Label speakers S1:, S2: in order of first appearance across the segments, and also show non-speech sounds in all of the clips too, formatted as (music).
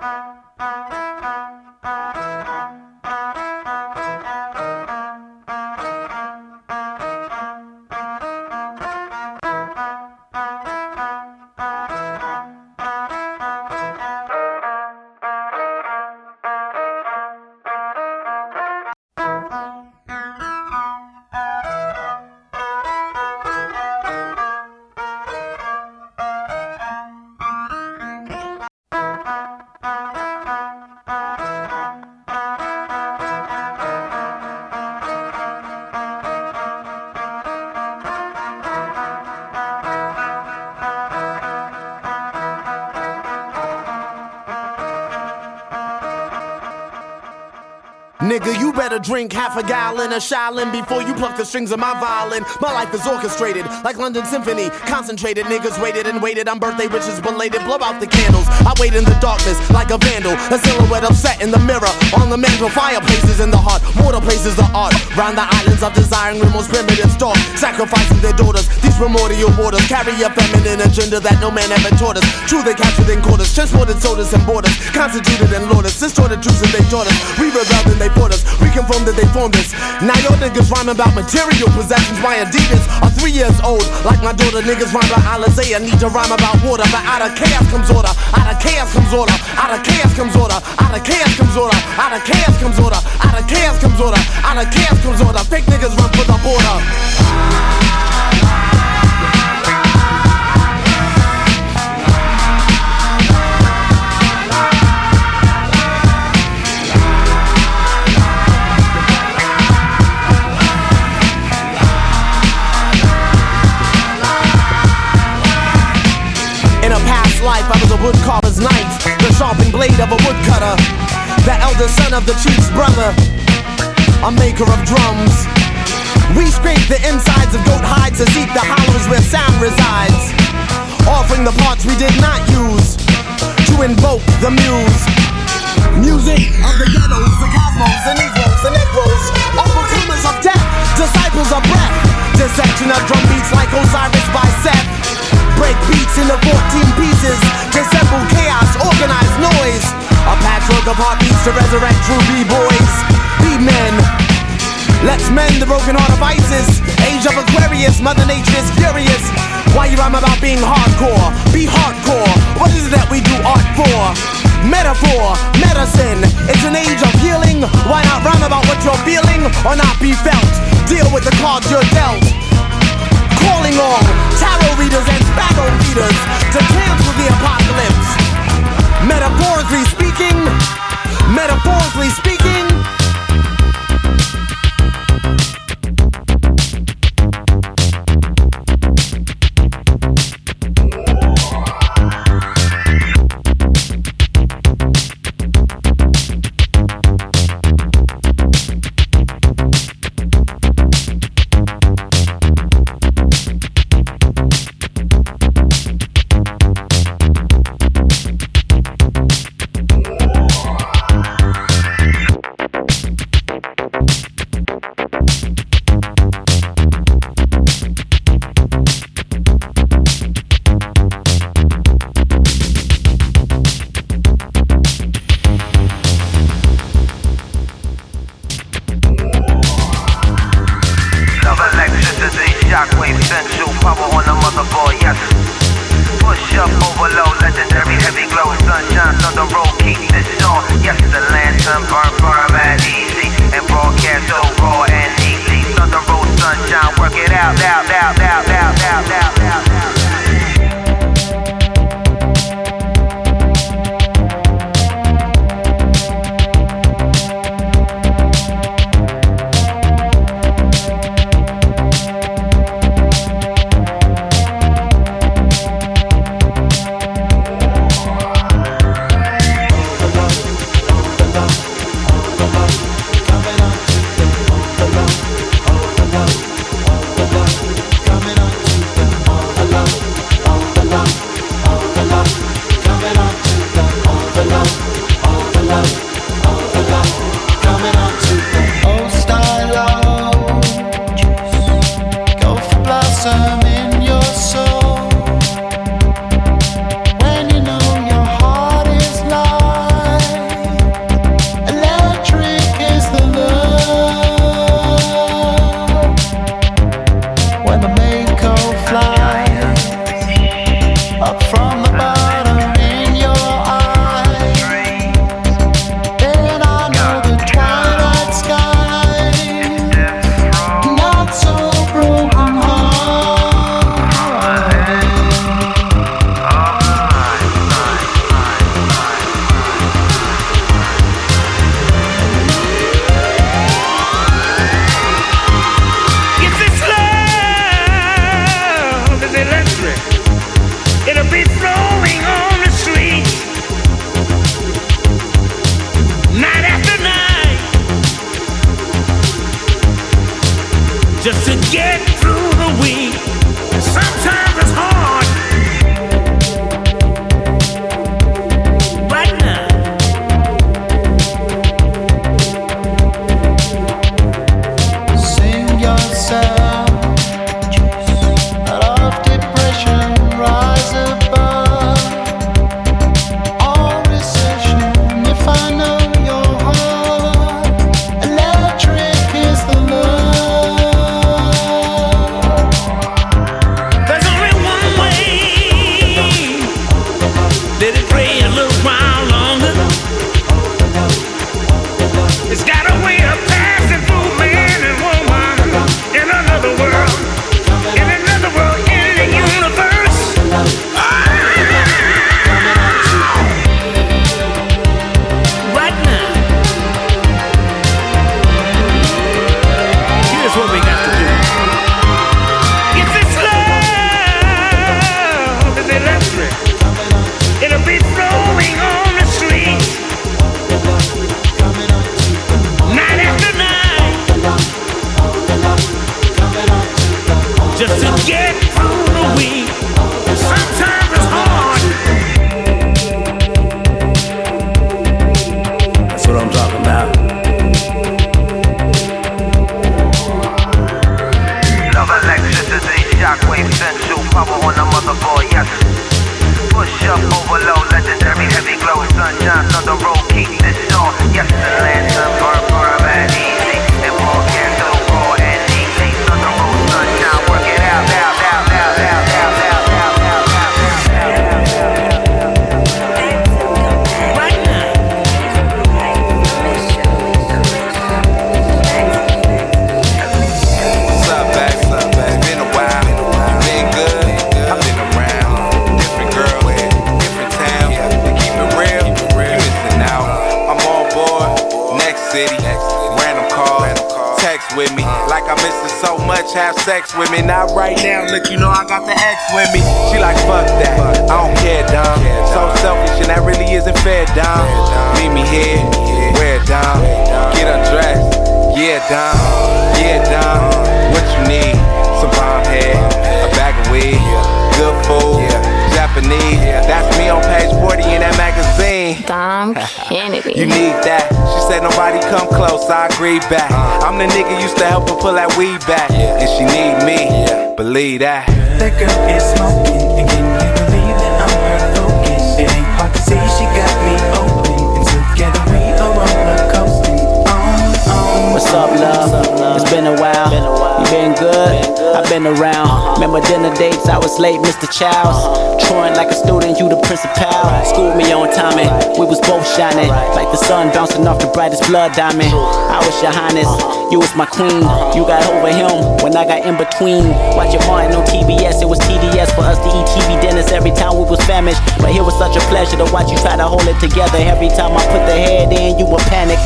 S1: Nigga, drink half a gallon of Shaolin before you pluck the strings of my violin. My life is orchestrated like London Symphony. Concentrated, niggas waited and waited on birthday wishes belated. Blow out the candles. I wait in the darkness like a vandal. A silhouette upset in the mirror. On the mantle, fireplaces in the heart. Water places the art. Round the islands of desiring the most primitive stalk. Sacrificing their daughters. Primordial waters carry a feminine agenda that no man ever taught us. True, they captured in quarters. Transported sodas and borders. Constituted and lauders. Distorted truths and they taught us. We rebelled and they put us. We confirmed that they formed us. Now your niggas rhyme about material possessions. My Adidas are three years old. Like my daughter, niggas rhyme about Alizé. I need to rhyme about water. But out of chaos comes order. Out of chaos comes order. Out of chaos comes order. Out of chaos comes order. Out of chaos comes order. Out of chaos comes order. Out of chaos comes order. Fake niggas run for the border. Life, I was a woodcarver's knife, the sharpened blade of a woodcutter, the elder son of the chief's brother, a maker of drums. We scrape the insides of goat hides to seek the hollows where sound resides, offering the parts we did not use to invoke the muse. Music of the ghettos, the cosmos, the being hardcore? Be hardcore. What is it that we do art for? Metaphor, medicine. It's an age of healing. Why not rhyme about what you're feeling or not be felt? Deal with the cards you're dealt calling all tarot readers and sparrow readers to cancel the apocalypse. Metaphorically speaking, metaphorically speaking.
S2: Mr. Childs. Touring like a student, you the principal. Schooled me on timing, we was both shining. Like the sun bouncing off the brightest blood diamond. I was your highness, you was my queen. You got over him when I got in between. Watch Watching Martin on TBS, it was TDS for us to eat TV dinners every time we was famished. But it was such a pleasure to watch you try to hold it together. Every time I put the head in, you would panic.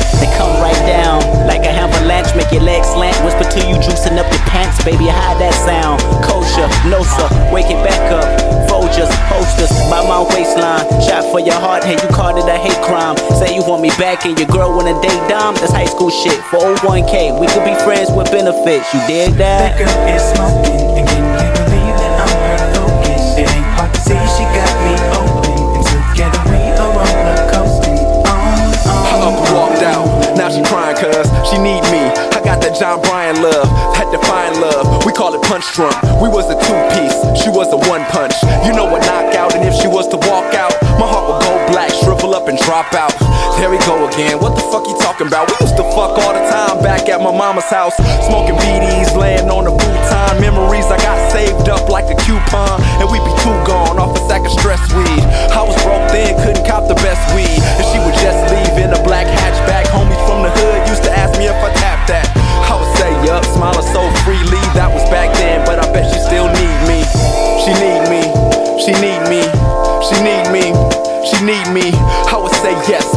S2: Wanna date dime. That's high school shit. For 01k, we could be friends with benefits. You dig
S3: that? That girl is smoking, and can you believe that I'm her focus? It ain't hard to see she got me open, and together we are roller coasting. On, on,
S4: up and walked out. Now she crying cause she need me. I got that John Bryan love, that define love. We call it punch drunk. We was a two piece, she was a one punch. You know a knockout, and if she was to walk out, drop out. There we go again. What the fuck you talking about? We used to fuck all the time back at my mama's house, smoking BDs, laying on the futon. Memories I got saved up like a coupon, and we be too gone off a sack of stress weed. I was broke then, couldn't cop the best weed, and she would just leave in a black hatchback. Homies from the hood used to ask me if I tapped that. I would say yup, smiling so freely. That was back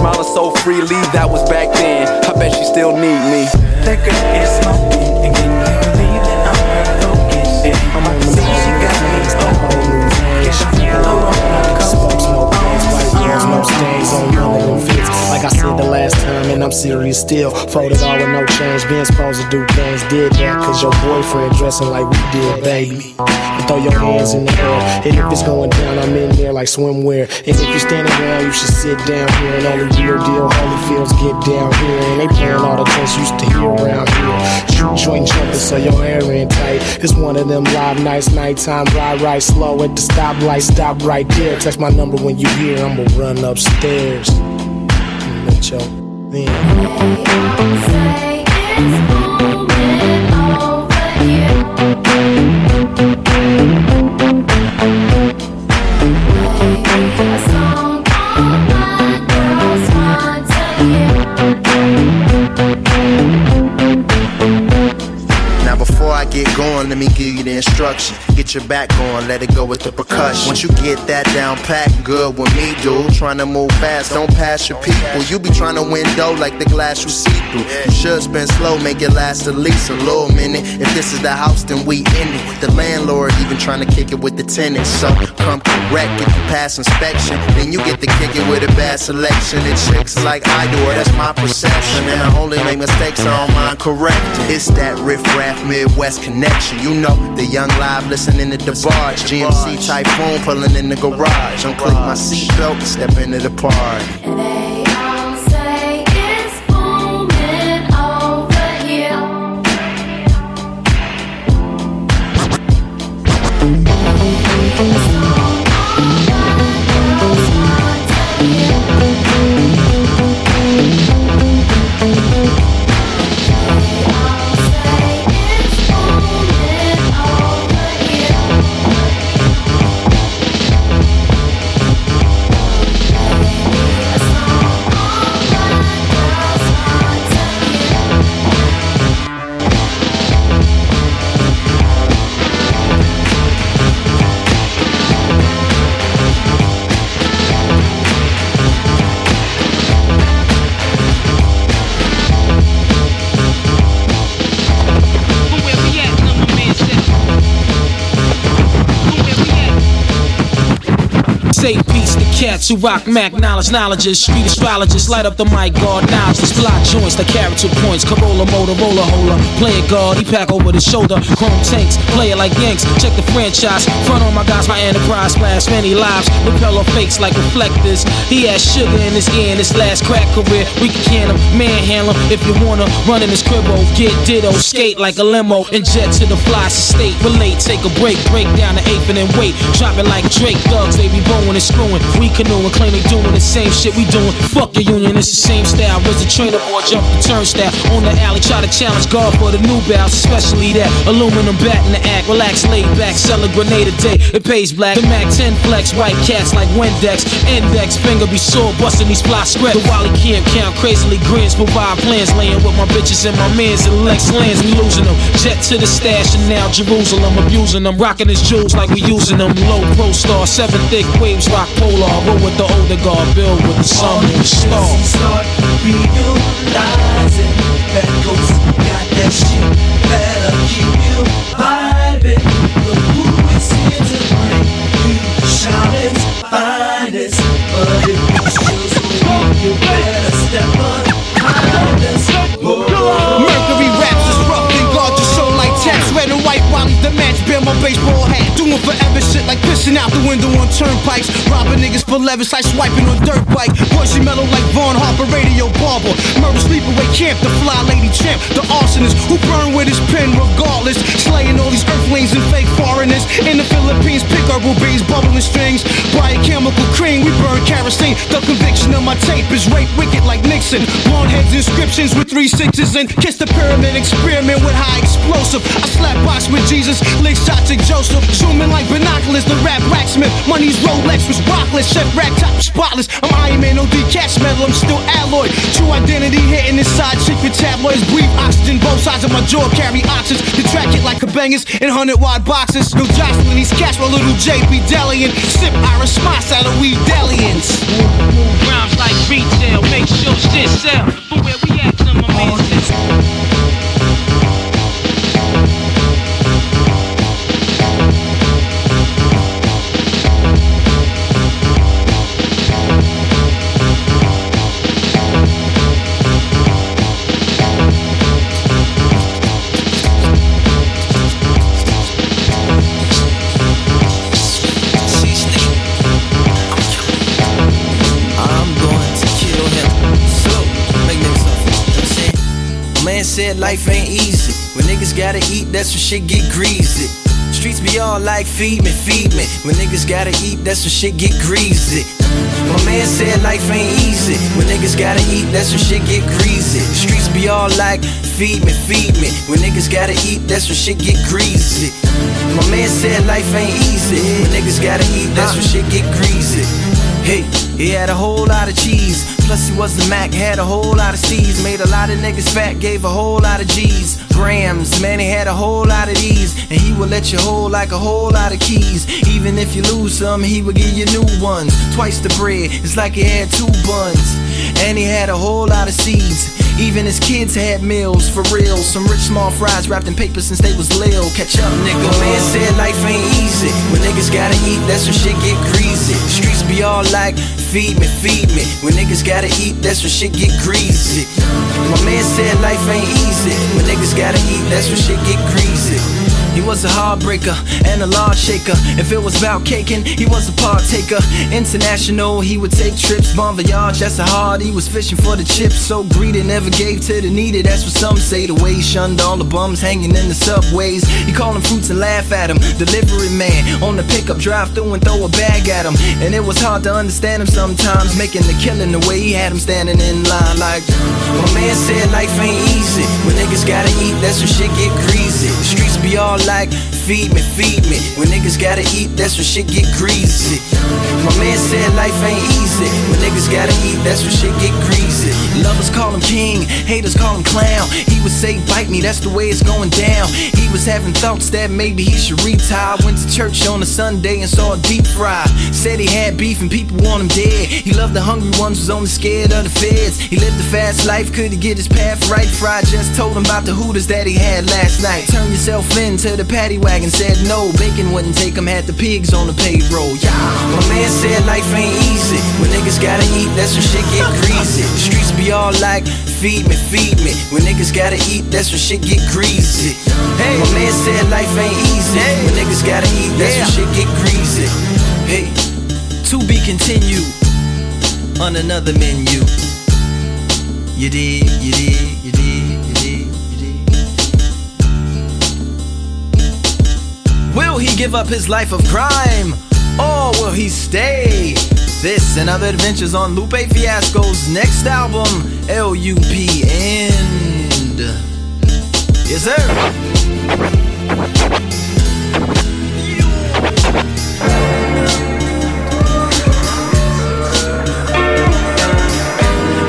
S4: smiling so freely. That was back then. I bet she still need me.
S3: That girl is smoking, and can you believe that I'm her focus? On the see she got me open. Get a feel around
S5: Smoke, smoke, white girls, no stains on none of them fits. Like I said the last time, and I'm serious still. Folded all with no change, being supposed to do things. Did that, cause your boyfriend dressing like we did, baby. Throw your hands in the air. And if it's going down, I'm in there like swimwear. And if you're standing around, you should sit down here. And only real deal Holyfields get down here. And they playing all the tracks used to hear around here. Shoot joint jumping so your hair ain't tight. It's one of them live nights, nighttime, ride right slow at the stoplight. Stop right there. Text my number when you hear. I'ma run upstairs. And let your then.
S6: Say it's over here. Instruction. Get your back going, let it go with the percussion. Once you get that down pat, good with me, dude. Trying to move fast, don't pass your people. You be trying to win window like the glass you see through. You should spin slow, make it last at least a little minute. If this is the house, then we in it. The landlord even trying to kick it with the tenants. So come correct if you pass inspection. Then you get to kick it with a bad selection. It chicks like I do, or that's my perception. And I only make mistakes, I don't mind correcting. It's that riff raff Midwest connection. You know, the young live listening to the barge. GMC Typhoon pulling in the garage. Unclick my seatbelt, step into the party.
S7: To rock Mac knowledge, knowledges, street astrologists, light up the mic, guard knowledge, block joints, the character points, Corolla, Motorola, holder, play it guard, he pack over the shoulder, chrome tanks, play it like Yanks, check the franchise, front on my guys, my enterprise, splash many lives, repel off fakes like reflectors, he has sugar in his ear in his last crack career, we can can him, manhandle him, if you wanna, run in his cribbo, oh, get ditto, skate like a limo, and jet to the fly state, relate, take a break, break down the eighth and then wait, drop it like Drake, thugs, they be bowing and screwing, we canoeing, claim they doing the same shit we doing, fuck your union, it's the same style, was a trainer boy, jump the turnstile, on the alley, try to challenge God for the new bounce, especially that aluminum bat in the act, relax, laid back, sell a grenade a day, it pays black, the Mac 10 flex, white cats like Windex, index, finger be sore, busting these fly script, the Wally camp count, crazily grins, provide plans, laying with my bitches and my mans, and Lex lands, we losing them, jet to the stash, and now Jerusalem, abusing them, rocking his jewels like we using them, low pro star, seven thick waves, rock polar, roll with the older guard, build with the sun and the star.
S8: Start realizing that ghost got that shit that'll keep you vibing. Look who is here to bring you Charlotte's finest. But if you still so weak, you better step behind us.
S9: Mercury raps is rough, then guard your show like taps. Red and white, Wally the match, bear my baseball hat. Forever shit like pissing out the window on turnpikes. Robbing niggas for levis like swiping on dirt bike. Voicey mellow like Vaughn Harper, radio barber. Murder sleepaway camp, the fly lady champ. The arsonist who burn with his pen regardless. Slaying all these earthlings and fake foreigners. In the Philippines, pick herbal bees, bubbling strings. Bright chemical cream, we burn kerosene. The conviction of my tape is rape wicked like Nixon. Long heads inscriptions with three sixes and kiss the pyramid experiment with high explosive. I slap box with Jesus, lick shots at Joseph. Zooming like binoculars, the rap blacksmith. Money's Rolex was rockless, chef rack top spotless. I'm Iron Man, no decast metal, I'm still alloy. True identity hitting inside secret tabloids. Breathe oxygen, both sides of my jaw carry oxys. The track it like a in 100 wide boxes. No jostling these cats, my little JP Delian. Sip Irish spots out of weed delians.
S10: Rhymes like retail, make sure shit sell. But where we at? Number man
S11: life ain't easy. When niggas gotta eat, that's when shit get greasy. Streets be all like feed me, feed me. When niggas gotta eat, that's when shit get greasy. My man said life ain't easy. When niggas gotta eat, that's when shit get greasy. Streets be all like feed me, feed me. When niggas gotta eat, that's when shit get greasy. My man said life ain't easy. When niggas gotta eat, that's when shit get greasy. Hey, he had a whole lot of cheese. Plus he was the Mac, had a whole lot of C's. Made a lot of niggas fat, gave a whole lot of G's. grams. Man, he had a whole lot of these, and he would let you hold like a whole lot of keys. Even if you lose some, he would give you new ones. Twice the bread, it's like he had two buns. And he had a whole lot of seeds. Even his kids had meals for real. Some rich small fries wrapped in paper since they was lil. Catch up, nigga. Man said life ain't easy. When niggas gotta eat, that's when shit get greasy. Streets be all like, feed me, feed me. When niggas gotta eat, that's when shit get greasy. My man said life ain't easy. When niggas gotta eat, that's when shit get greasy. He was a heartbreaker and a lawn shaker. If it was about caking, he was a partaker. International, he would take trips. Bon voyage, that's a hard. He was fishing for the chips. So greedy, never gave to the needy. That's what some say. The way he shunned all the bums hanging in the subways. He called them fruits and laugh at him. Delivery man on the pickup drive through and throw a bag at him. And it was hard to understand him sometimes. Making the killing the way he had him standing in line. Like, my man said life ain't easy. When niggas gotta eat, that's when shit get greasy. The streets be all like, feed me, feed me. When niggas gotta eat, that's when shit get greasy. My man said life ain't easy. When niggas gotta eat, that's when shit get greasy. Lovers call him king, haters call him clown. He would say, bite me, that's the way it's going down. He was having thoughts that maybe he should retire. Went to church on a Sunday and saw a deep fry. Said he had beef and people want him dead. He loved the hungry ones, was only scared of the feds. He lived a fast life, could he get his path right? Fry just told him about the hooters that he had last night. Turn yourself into the paddy wagon, said no. Bacon wouldn't take him, had the pigs on the payroll. Yeah, my man said life ain't easy. When niggas gotta eat, that's when shit get greasy. The streets be all like, feed me, feed me. When niggas gotta eat, that's when shit get greasy. Hey, my man said life ain't easy. When niggas gotta eat, that's when shit get greasy. Hey, to be continued on another menu. You did, you did, you did, you did, you did. Will he give up his life of crime? Or will he stay? This and other adventures on Lupe Fiasco's next album, L.U.P. End. Yes, sir.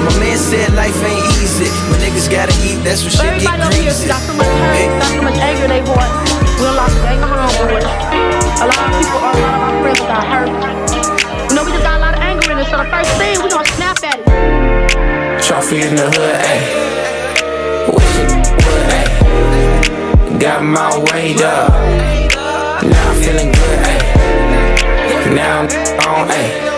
S11: My man said life ain't niggas gotta eat, that's when shit get
S12: Everybody over here got so much hurt, got so much anger in their heart. We done lost a gang of homeboys. A lot of people, a lot of our friends got hurt. You know, we just got a lot of anger in us. So the first thing, we gonna snap at it.
S13: Trophy in the hood, ayy. Wish it would, ayy. Got my weight up. Now I'm feeling good, ayy. Now I'm on, ayy.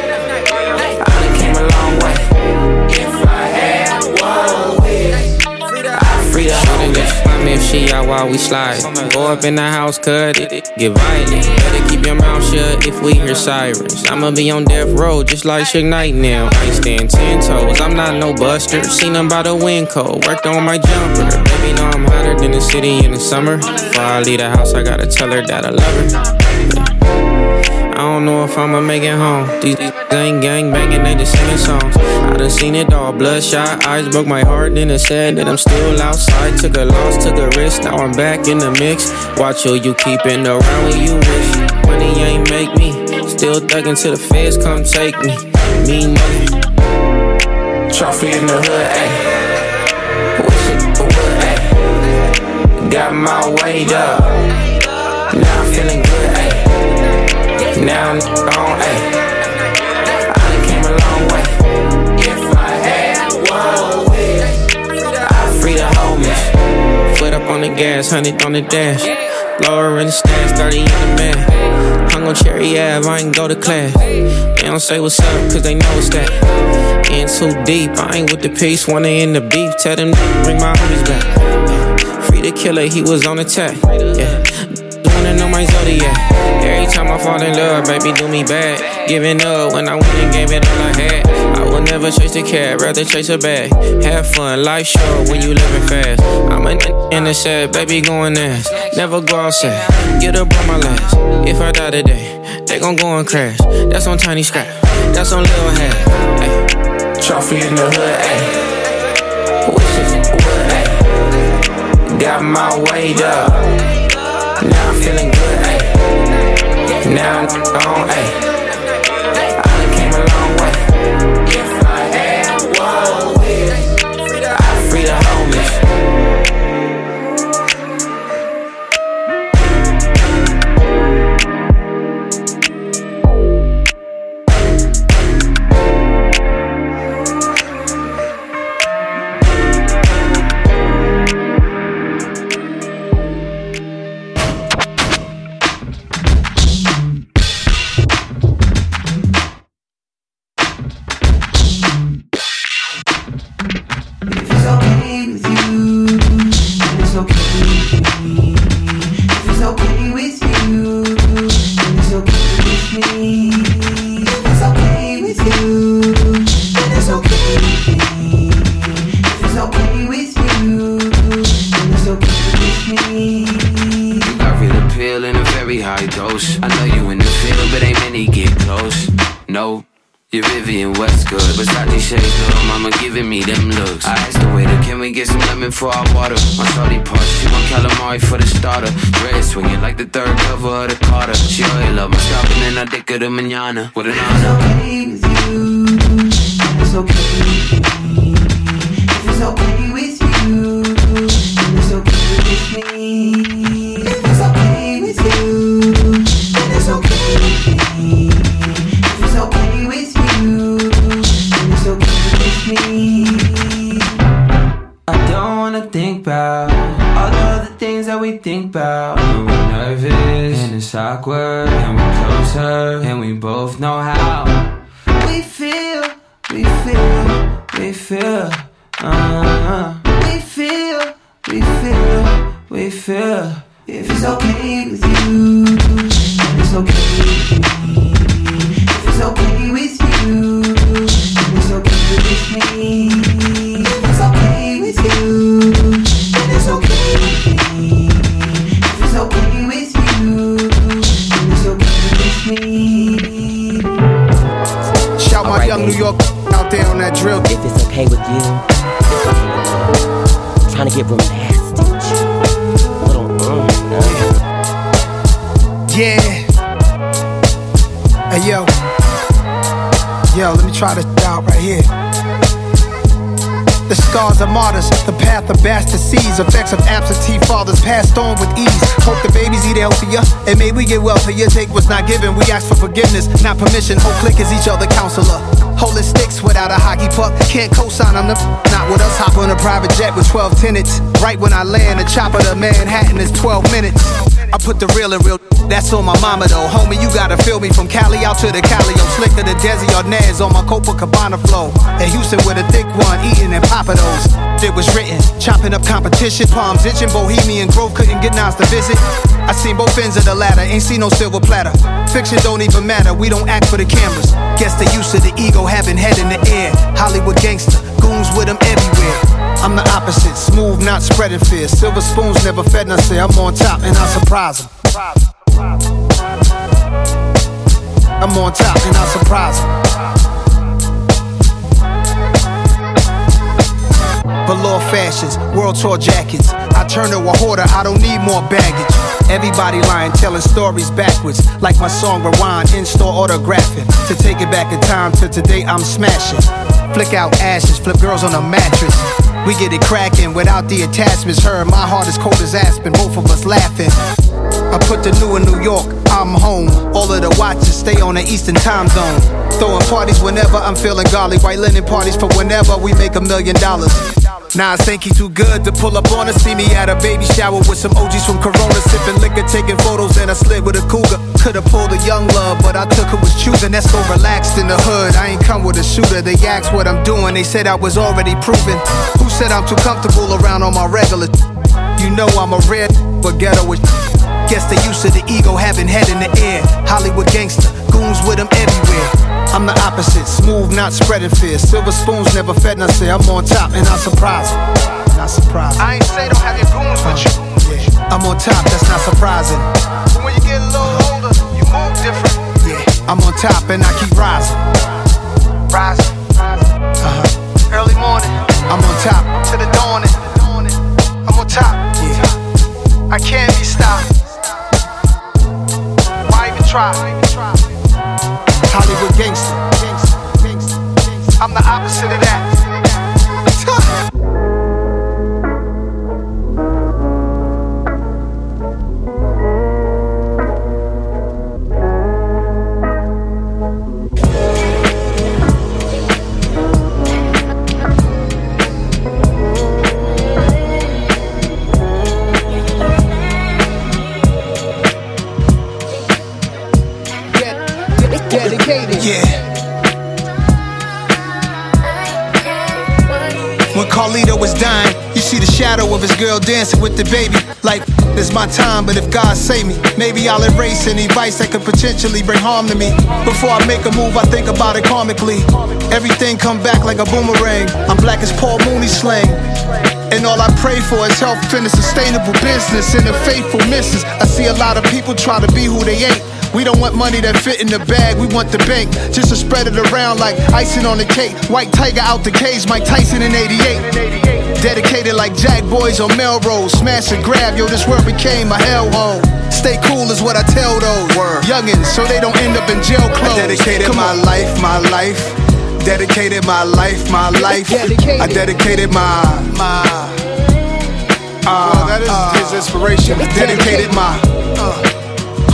S13: Bitch.
S14: If she out while we slide. Go up in the house, cut it, get violent. Better keep your mouth shut if we hear sirens. I'ma be on death row just like Suge Knight now. I stand ten toes, I'm not no buster. Seen them by the wind cold, worked on my jumper. Baby, know I'm hotter than the city in the summer. Before I leave the house, I gotta tell her that I love her. I don't know if I'ma make it home. These ain't gang banging, they just singing songs. I done seen it all. Bloodshot eyes broke my heart, then it said that I'm still outside. Took a loss, took a risk, now I'm back in the mix. Watch who you keeping around when you wish. Money ain't make me. Still thugging till the feds come take me. Me money.
S13: Trophy in the hood, ayy. It ayy. Got my weight up. Now I'm feeling. Now I'm on, ayy.
S14: On the gas, hundred on the dash. Lower in the stash, 30 in the man. Hung on Cherry Ave, I ain't go to class. They don't say what's up, cause they know it's that. In too deep, I ain't with the peace, wanna end the beef. Tell them bring my homies back. Free the killer, he was on attack. Yeah. Wanna my zodiac. Every time I fall in love, baby, do me bad. Giving up when I went and gave it all I had. I will never chase the cat, rather chase a bag. Have fun, life short when you living fast. I'm a n- in the set, baby, going ass. Never go outside, get up on my last. If I die today, they gon' go and crash. That's on Tiny Scrap, that's on Lil Hat.
S13: Trophy in the hood, ayy. Wish it would, ayy. Got my weight up. Feeling good. Now I'm on, ayy. To manana.
S3: We feel. Uh, we feel, we feel, we feel. If it's okay with you, then it's okay with me. If it's okay with you, then it's okay with me. If it's okay with you, then it's okay with me. If it's okay with you, then it's okay with me.
S15: Shout my young New York out there on that drill.
S16: If it's okay with you, trying to get real nasty. Little, mm,
S15: Yeah. Hey yo. Yo, let me try this out right here. The scars of martyrs, the path of bastard seeds, effects of absentee fathers passed on with ease. Hope the babies eat healthier, and may we get wealthier. You take what's not given, we ask for forgiveness, not permission. Whole click is each other counselor. Holding sticks without a hockey puck, can't co-sign on the not with us. Hop on a private jet with 12 tenants. Right when I land, a chopper to Manhattan is 12 minutes. I put the real in real, that's on my mama though. Homie, you gotta feel me from Cali out to the Cali. I'm slick to the Desi or Naz on my Copacabana flow. In Houston with a thick one, eating and popping those. It was written, chopping up competition, palms itching. Bohemian Grove couldn't get Nas to visit. I seen both ends of the ladder, ain't seen no silver platter. Fiction don't even matter, we don't act for the cameras. Guess the use of the ego having head in the air. Hollywood gangster, goons with them everywhere. I'm the opposite, smooth, not spreading fear. Silver spoons never fed nothing. I'm on top and I surprise them. I'm on top and I surprise them. Velour fashions, world tour jackets. I turn to a hoarder, I don't need more baggage. Everybody lying, telling stories backwards. Like my song Rewind, in store autographing. To take it back in time to today, I'm smashing. Flick out ashes, flip girls on a mattress. We get it cracking without the attachments. Her, my heart is cold as aspen, both of us laughing. I put the new in New York, I'm home. All of the watches stay on the Eastern time zone. Throwing parties whenever I'm feeling golly. White linen parties for whenever we make a million dollars. Nah, I think he too good to pull up on us. See me at a baby shower with some OGs from Corona, sipping liquor, taking photos, and I slid with a cougar. Could've pulled a young love, but I took who was choosing. That's so relaxed in the hood. I ain't come with a shooter. They asked what I'm doing. They said I was already proven. Who said I'm too comfortable around on my regular? You know I'm a red, but ghetto is. Guess the use of the ego having head in the air. Hollywood gangster, goons with them everywhere. I'm the opposite, smooth, not spreading fear. Silver spoons never fed nothing. I'm on top and I surprise 'em. Not surprising.
S17: I ain't say don't have your goons with you.
S15: Yeah. I'm on top, that's not surprising.
S17: But when you get a little older, you move different.
S15: Yeah, I'm on top and I keep rising.
S17: Rising.
S15: Uh-huh.
S17: Early morning.
S15: I'm on top.
S17: To the dawning. I'm on top.
S15: Yeah.
S17: I can't be stopped. Try?
S15: Hollywood gangster.
S17: I'm the opposite of that.
S15: Shadow of his girl dancing with the baby. Like, it's my time, but if God save me, maybe I'll erase any vice that could potentially bring harm to me. Before I make a move, I think about it karmically. Everything come back like a boomerang. I'm black as Paul Mooney slang. And all I pray for is health and a sustainable business and a faithful missus. I see a lot of people try to be who they ain't. We don't want money that fit in the bag, we want the bank. Just to spread it around like icing on the cake. White tiger out the cage, Mike Tyson in 88. Dedicated like Jack Boys on Melrose. Smash and grab, yo, this world became a hellhole. Stay cool is what I tell those youngins so they don't end up in jail clothes.
S18: I dedicated
S15: Come
S18: my
S15: on.
S18: life, my life. Dedicated my life, my life. I dedicated my my. Uh,
S15: that is
S18: uh,
S15: his inspiration.
S18: Dedicated my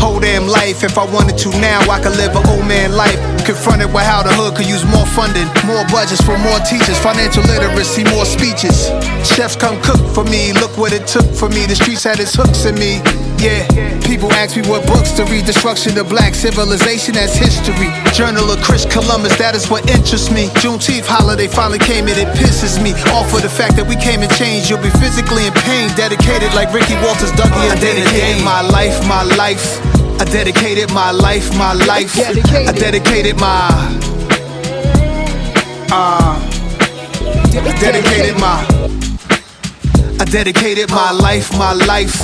S15: whole damn life. If I wanted to now, I could live an old man life. Confronted with how the hood could use more funding, more budgets for more teachers, financial literacy, more speeches. Chefs come cook for me, look what it took for me. The streets had its hooks in me. Yeah, people ask me what books to read. Destruction of black civilization as history. Journal of Chris Columbus, that is what interests me. Juneteenth holiday finally came and it pisses me off for the fact that we came and changed. You'll be physically in pain, dedicated like Ricky Walters, Dougie,
S18: I
S15: and Danny
S18: dedicated my life, my life. I dedicated my life, my life. I dedicated my. Uh, I dedicated my. I dedicated my life, my life.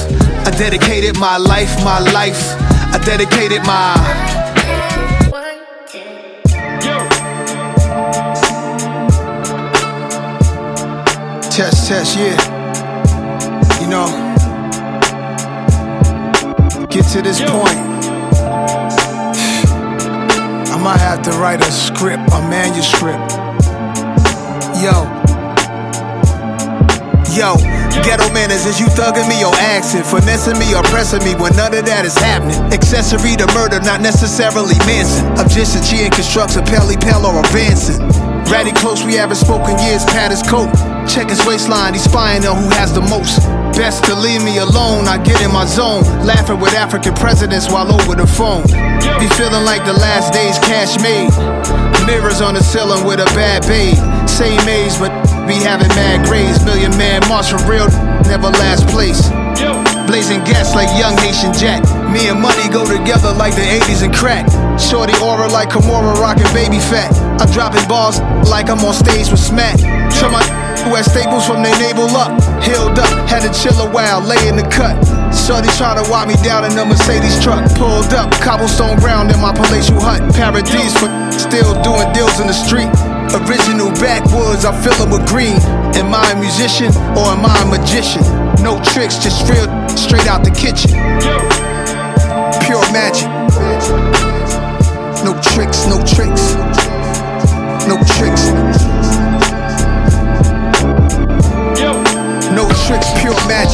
S18: I dedicated my life, my life. I dedicated my.
S15: Test, test, yeah. You know, get to this point. I might have to write a script, a manuscript. Yo. Yo, ghetto manners, is you thugging me or axing? Finessing me or pressing me when none of that is happening. Accessory to murder, not necessarily Manson. Objection, and constructs a Pelly Pell or advancing. Ratty close, we haven't spoken years, pat is coat. Check his waistline, he's spying on who has the most. Best to leave me alone, I get in my zone. Laughing with African presidents while over the phone. Be feeling like the last days cash made. Mirrors on the ceiling with a bad babe. Same age, but be having mad grades. Million man march for real, never last place. Blazing gas like young Haitian Jack. Me and money go together like the 80s and crack. Shorty aura like Kimura rocking baby fat. I'm dropping balls like I'm on stage with Smack. To my who had staples from their navel up. Healed up, had to chill a while, lay in the cut. Shorty try to walk me down in a Mercedes truck. Pulled up, cobblestone ground in my palatial hut. Paradise for still doing deals in the street. Original backwoods, I fill fill 'em with green. Am I a musician or am I a magician? No tricks, just real straight out the kitchen. Pure magic. No tricks, no tricks. No tricks.
S19: How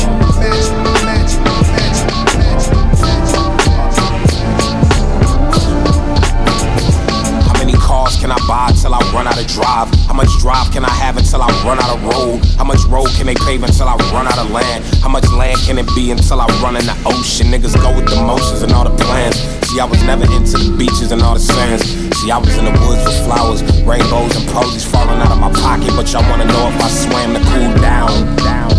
S19: many cars can I buy till I run out of drive? How much drive can I have until I run out of road? How much road can they pave until I run out of land? How much land can it be until I run in the ocean? Niggas go with the motions and all the plans. See, I was never into the beaches and all the sands. See, I was in the woods with flowers, rainbows, and posies falling out of my pocket. But y'all wanna know if I swam to cool down. down.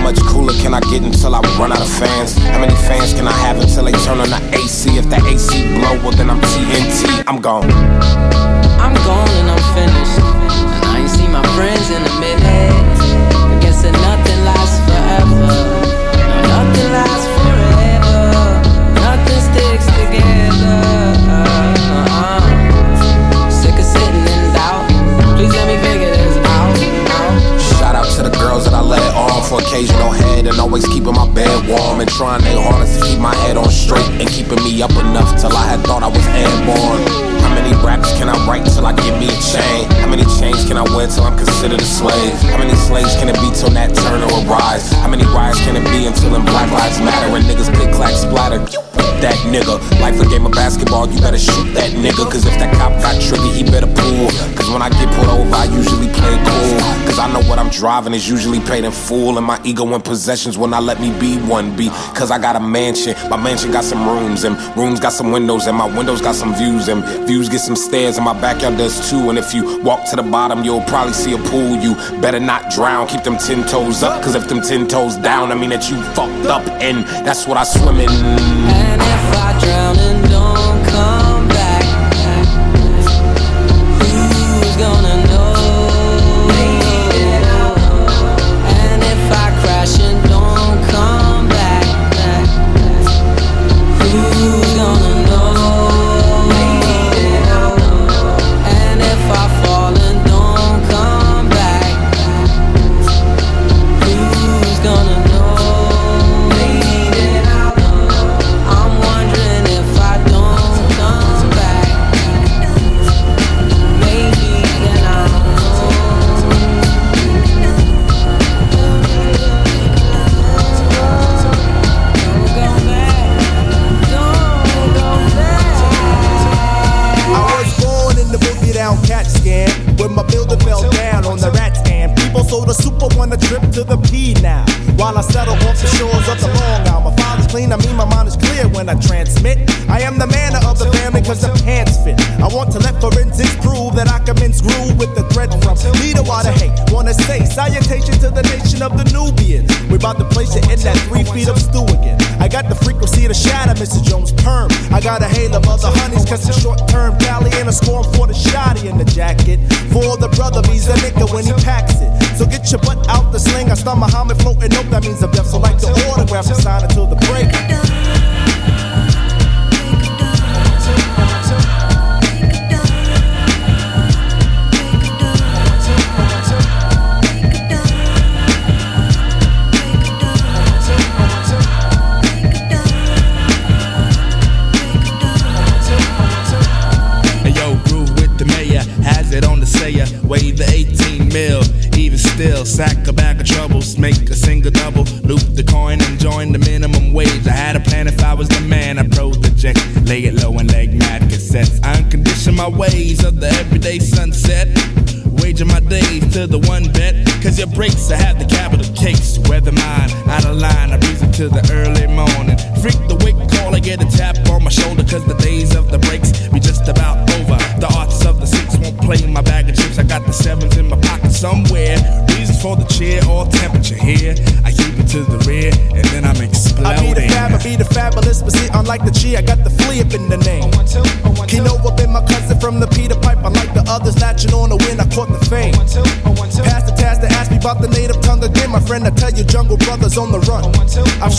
S19: How much cooler can I get until I run out of fans? How many fans can I have until they turn on the AC? If that AC blow, well then I'm TNT. I'm gone.
S20: I'm gone and I'm finished. And I ain't seen my friends in a minute.
S19: Always keeping my bed warm and trying their hardest to keep my head on straight and keeping me up enough till I had thought I was airborne. How many raps can I write till I give me a chain? How many chains can I wear till I'm considered a slave? How many slaves can it be till Nat Turner arrives? How many riots can it be until them Black Lives Matter and niggas click clack splatter? That nigga, life a game of basketball, you better shoot that nigga. Cause if that cop got triggered, he better pull. Cause when I get pulled over, I usually play cool. Cause I know what I'm driving is usually paid in full. And my ego and possessions will not let me be one B. Cause I got a mansion, my mansion got some rooms, and rooms got some windows, and my windows got some views, and views get some stairs, and my backyard does too. And if you walk to the bottom, you'll probably see a pool. You better not drown, keep them ten toes up. Cause if them ten toes down, I mean that you fucked up, and that's what I swim in.
S20: If I drown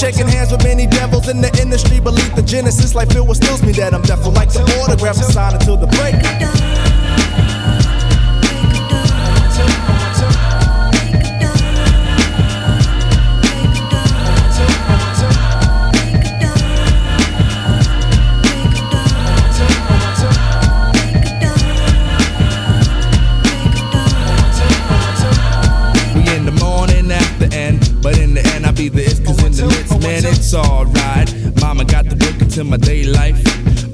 S21: I've hands with many devils in the industry, believe the genesis like Phil what stills me that I'm deaf. Like the autograph, sign until the break.
S22: Into my day life.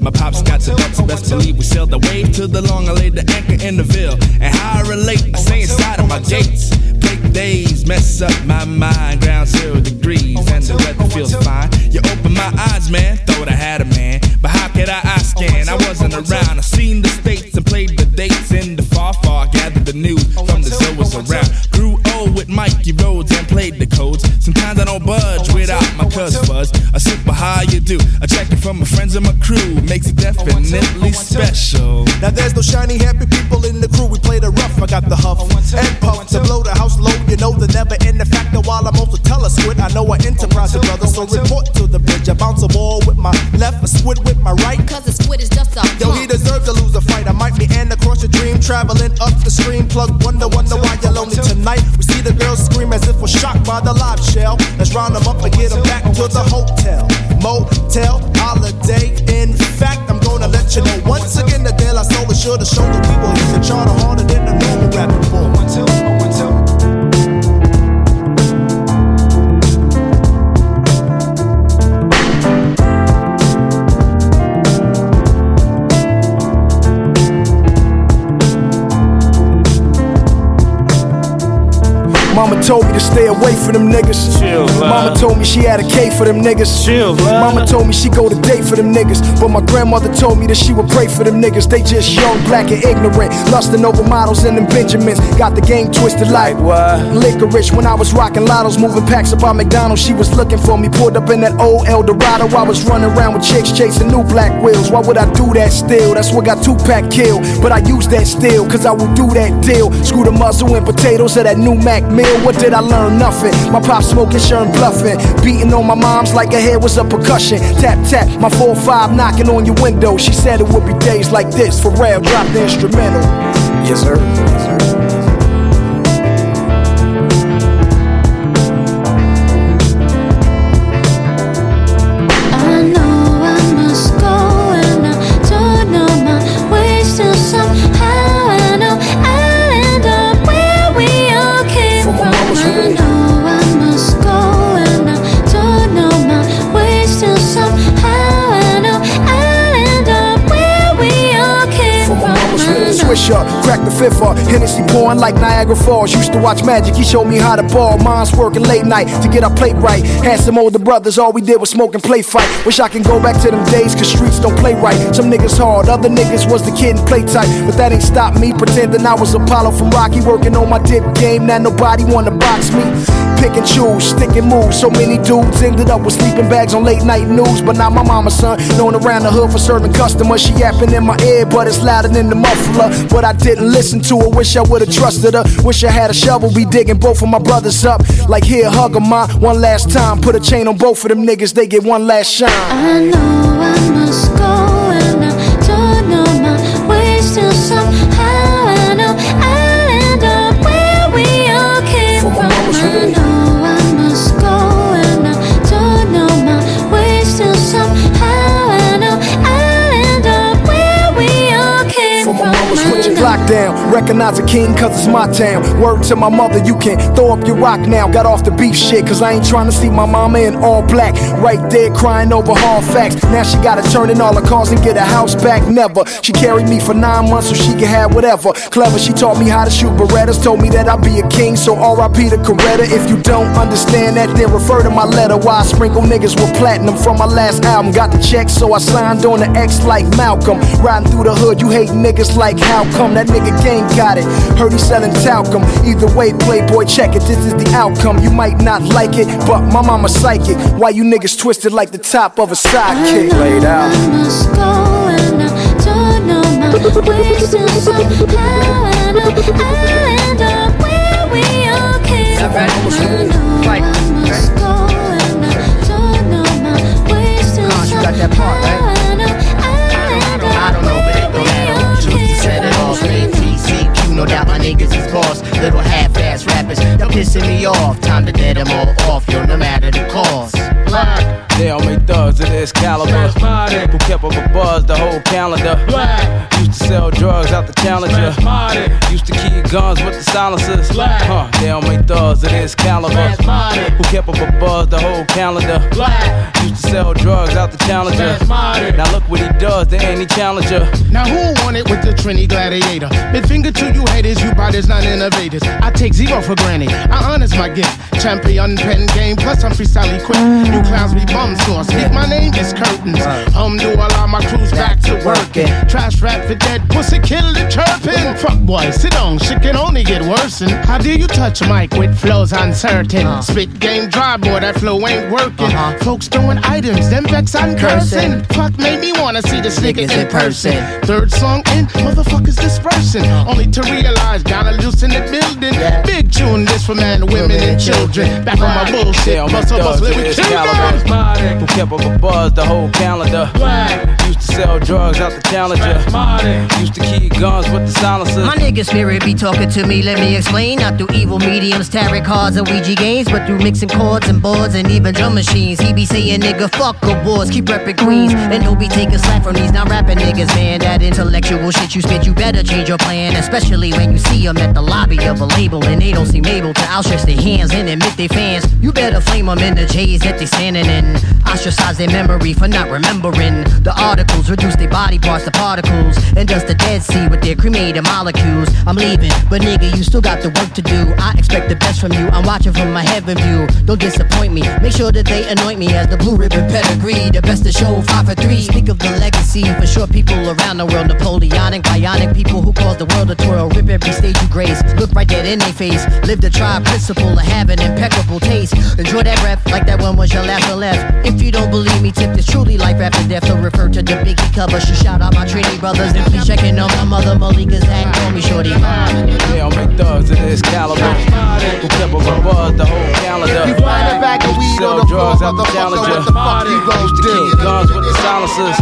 S22: My pops got the ducks, best believe we sailed the wave to the long. I laid the anchor in the ville. And how I relate, I stay inside of my gates. Break days, mess up my mind. Ground zero degrees, and the weather feels fine. You open my eyes, man, thought I had a man. But how could I eye scan? I wasn't around. I seen the states and played the dates in the far, far. Gathered the news from the zoas around. Grew old with Mikey Rhodes and played the codes. Sometimes I don't budge without cuz fuzz. A super how you do. A check it from my friends and my crew makes it definitely special.
S21: Now there's no shiny happy people in the crew. We play the rough. I got the huff and puff to blow the house low. You know the never end the factor while I'm also tell a squid. I know I enterprise the brother, so report to the bridge. I bounce a ball with my left, a squid with my right.
S17: Cause the squid is just a
S21: Yo, he deserves to lose a fight. I might be and across your dream, traveling up the stream. Plug wonder, wonder why you're lonely tonight. We see the girls scream as if we're shocked by the live shell. Let's round them up and get them back to the hotel, motel, holiday. In fact, I'm gonna let you know once again the deal I sold to show the people hit the charter harder than the normal rapping boy.
S6: Told me to stay away from them niggas. Mama told me she had a K for them niggas. Mama told me she go to date for them niggas. But my grandmother told me that she would pray for them niggas. They just young, black, and ignorant. Lusting over models and them Benjamins. Got the game twisted like what? Licorice when I was rocking lottos, moving packs up by McDonald's. She was looking for me. Pulled up in that old El Eldorado. I was running around with chicks chasing new black wheels. Why would I do that still? That's what got Tupac killed. But I use that still, cause I will do that deal. Screw the muzzle and potatoes of that new Mac meal. What did I learn? Nothing. My pop smoking, sure and bluffing. Beating on my mom's like her head was a percussion. Tap, tap, my 4-5 knocking on your window. She said it would be days like this. For real, drop the instrumental. Yes, sir. Yes, sir.
S23: Up, crack the fifth up. Hennessy pouring like Niagara Falls. Used to watch Magic, he showed me how to ball. Mom's working late night to get our plate right. Had some older brothers, all we did was smoke and play fight. Wish I can go back to them days, cause streets don't play right. Some niggas hard, other niggas was the kid and play tight. But that ain't stopped me pretending I was Apollo from Rocky, working on my dip game. Now nobody wanna box me. Pick and choose, stick and move. So many dudes ended up with sleeping bags on late night news. But not my mama, son. Known around the hood for serving customers. She yapping in my ear, but it's louder than the muffler. But I didn't listen to her. Wish I would've trusted her. Wish I had a shovel, be digging both of my brothers up. Like here, hug 'em, ma. One last time. Put a chain on both of them niggas. They get one last shine.
S6: I know I must go and I don't know my way still somehow
S23: down, recognize a king cause it's my town. Word to my mother, you can't throw up your rock now. Got off the beef shit cause I ain't trying to see my mama in all black. Right there crying over hard facts. Now she gotta turn in all her cars and get a house back. Never. She carried me for nine months so she could have whatever. Clever, she taught me how to shoot Berettas. Told me that I'd be a king, so RIP to Coretta. If you don't understand that, then refer to my letter. Why I sprinkle niggas with platinum from my last album. Got the check, so I signed on the X like Malcolm. Riding through the hood, you hate niggas like how come that nigga gang got it? Heard he selling talcum. Either way, Playboy, check it. This is the outcome. You might not like it, but my mama psychic. Why you niggas twisted like the top of a sidekick? Laid out.
S6: I must go and I don't know my way still somehow I I'll end up where we all came from. I know I must go and
S24: niggas is boss. Little half-ass rappers, they're pissing me off. Time to get them all off, yo, no matter the cost. Black.
S18: They all make thugs of this caliber. Who kept up a buzz the whole calendar. Used to sell drugs out the challenger. Used to keep guns with the silencers. Huh, they all make thugs of this caliber. Who kept up a buzz the whole calendar. Used to sell drugs out the challenger. Now look what he does, the any challenger.
S25: Now who won it with the Trini Gladiator? Mid finger to you haters, you brothers not innovators. I take zero for granted. I honors my gift. Champion pen game, plus I'm freestyle equipped. You clowns be bum sauce. Speak my name is curtains. Um, do allow my crews back to working. Trash rap for dead pussy, kill the chirping. Fuck boy, sit down, shit can only get worse. And how do you touch a mic with flows uncertain? Uh-huh. Spit game dry, boy, that flow ain't working. Uh-huh. Folks throwing items, them vex I'm cursing. Fuck made me wanna see the niggas in person. Third song in, motherfuckers dispersing. Uh-huh. Only to realize, gotta loosen the building. Big tune, this for men, women, and children. Back on my bullshit, bust up, bust
S18: thugs of
S24: lyric
S18: this
S24: children.
S18: caliber. Who kept up a buzz the whole calendar. Used to sell drugs out the challenger. Used to keep guns with the silencers.
S24: My nigga spirit be talking to me, let me explain. Not through evil mediums, tarot cards, and Ouija games, but through mixing chords and boards and even drum machines. He be saying, nigga, fuck awards, keep reppin' Queens. And don't be taking slack from these non rapping niggas, man. That intellectual shit you spit, you better change your plan. Especially when you see them at the lobby of a label and they don't seem able to outstretch their hands and admit they fans. You better flame them in the J's that they standing in. Ostracize their memory for not remembering. The articles reduce their body parts to particles. And does the Dead Sea with their cremated molecules. I'm leaving, but nigga, you still got the work to do. I expect the best from you. I'm watching from my heaven view. Don't disappoint me. Make sure that they anoint me as the blue ribbon pedigree. The best to show five for three. Speak of the legacy for sure people around the world. Napoleonic, bionic people who cause the world to twirl. Rip every stage you grace. Look right dead in their face. Live the tribe principle of having impeccable taste. Enjoy that breath like that one was your last one left. If you don't believe me, tip this truly life after death. So refer to the Biggie cover. She shout out my Trini brothers. And please check in on my mother Malika's hat. Call me shorty.
S18: They all make thugs in this caliber. Who kept up a buzz the whole calendar.
S26: You find a bag of weed on the floor,
S18: drugs out the
S26: motherfucker,
S18: challenger.
S26: what the fuck you gon'
S18: Used
S26: do?
S18: guns with the silencers.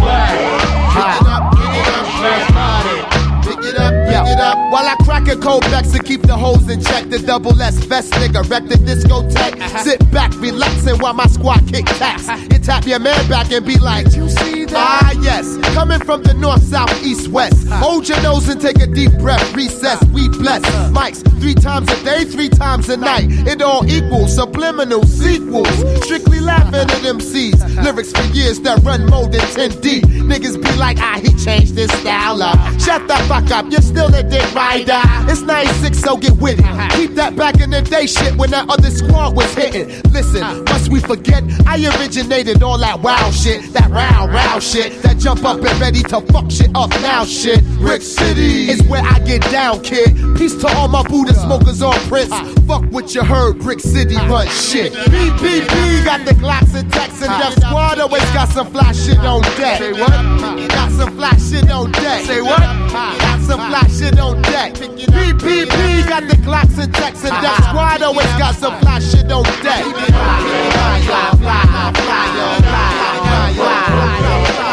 S26: Pick it it up. While I crack a cold Beck's and keep the hoes in check, the double S vest nigga wreck the discotheque. Uh-huh. Sit back, relaxing while my squad kick taps. Uh-huh. You tap your man back and be like, you see Ah, yes, coming from the north, south, east, west. Uh-huh. Hold your nose and take a deep breath. Recess, we bless. Mics three times a day, three times a night. It all equals subliminal sequels. Strictly laughing at MCs. Lyrics for years that run more than 10 deep. Niggas be like, ah, he changed his style up. Shut the fuck up, you're still a dick rider. It's 96, so get with it. Keep that back in the day shit when that other squad was hitting. Listen, must we forget? I originated all that wild shit, that round, round shit, that jump up and ready to fuck shit up now shit. Brick City is where I get down, kid. Peace to all my Buddha smokers on Prince. Fuck what you heard, Brick City run shit. BPP got the Glocks and Tex and Def Squad always got some fly shit on deck. Say what? Got some fly shit on deck. Say what? Got some fly shit on deck. BPP got the Glocks and Tex and Def Squad always got some fly shit on deck. First of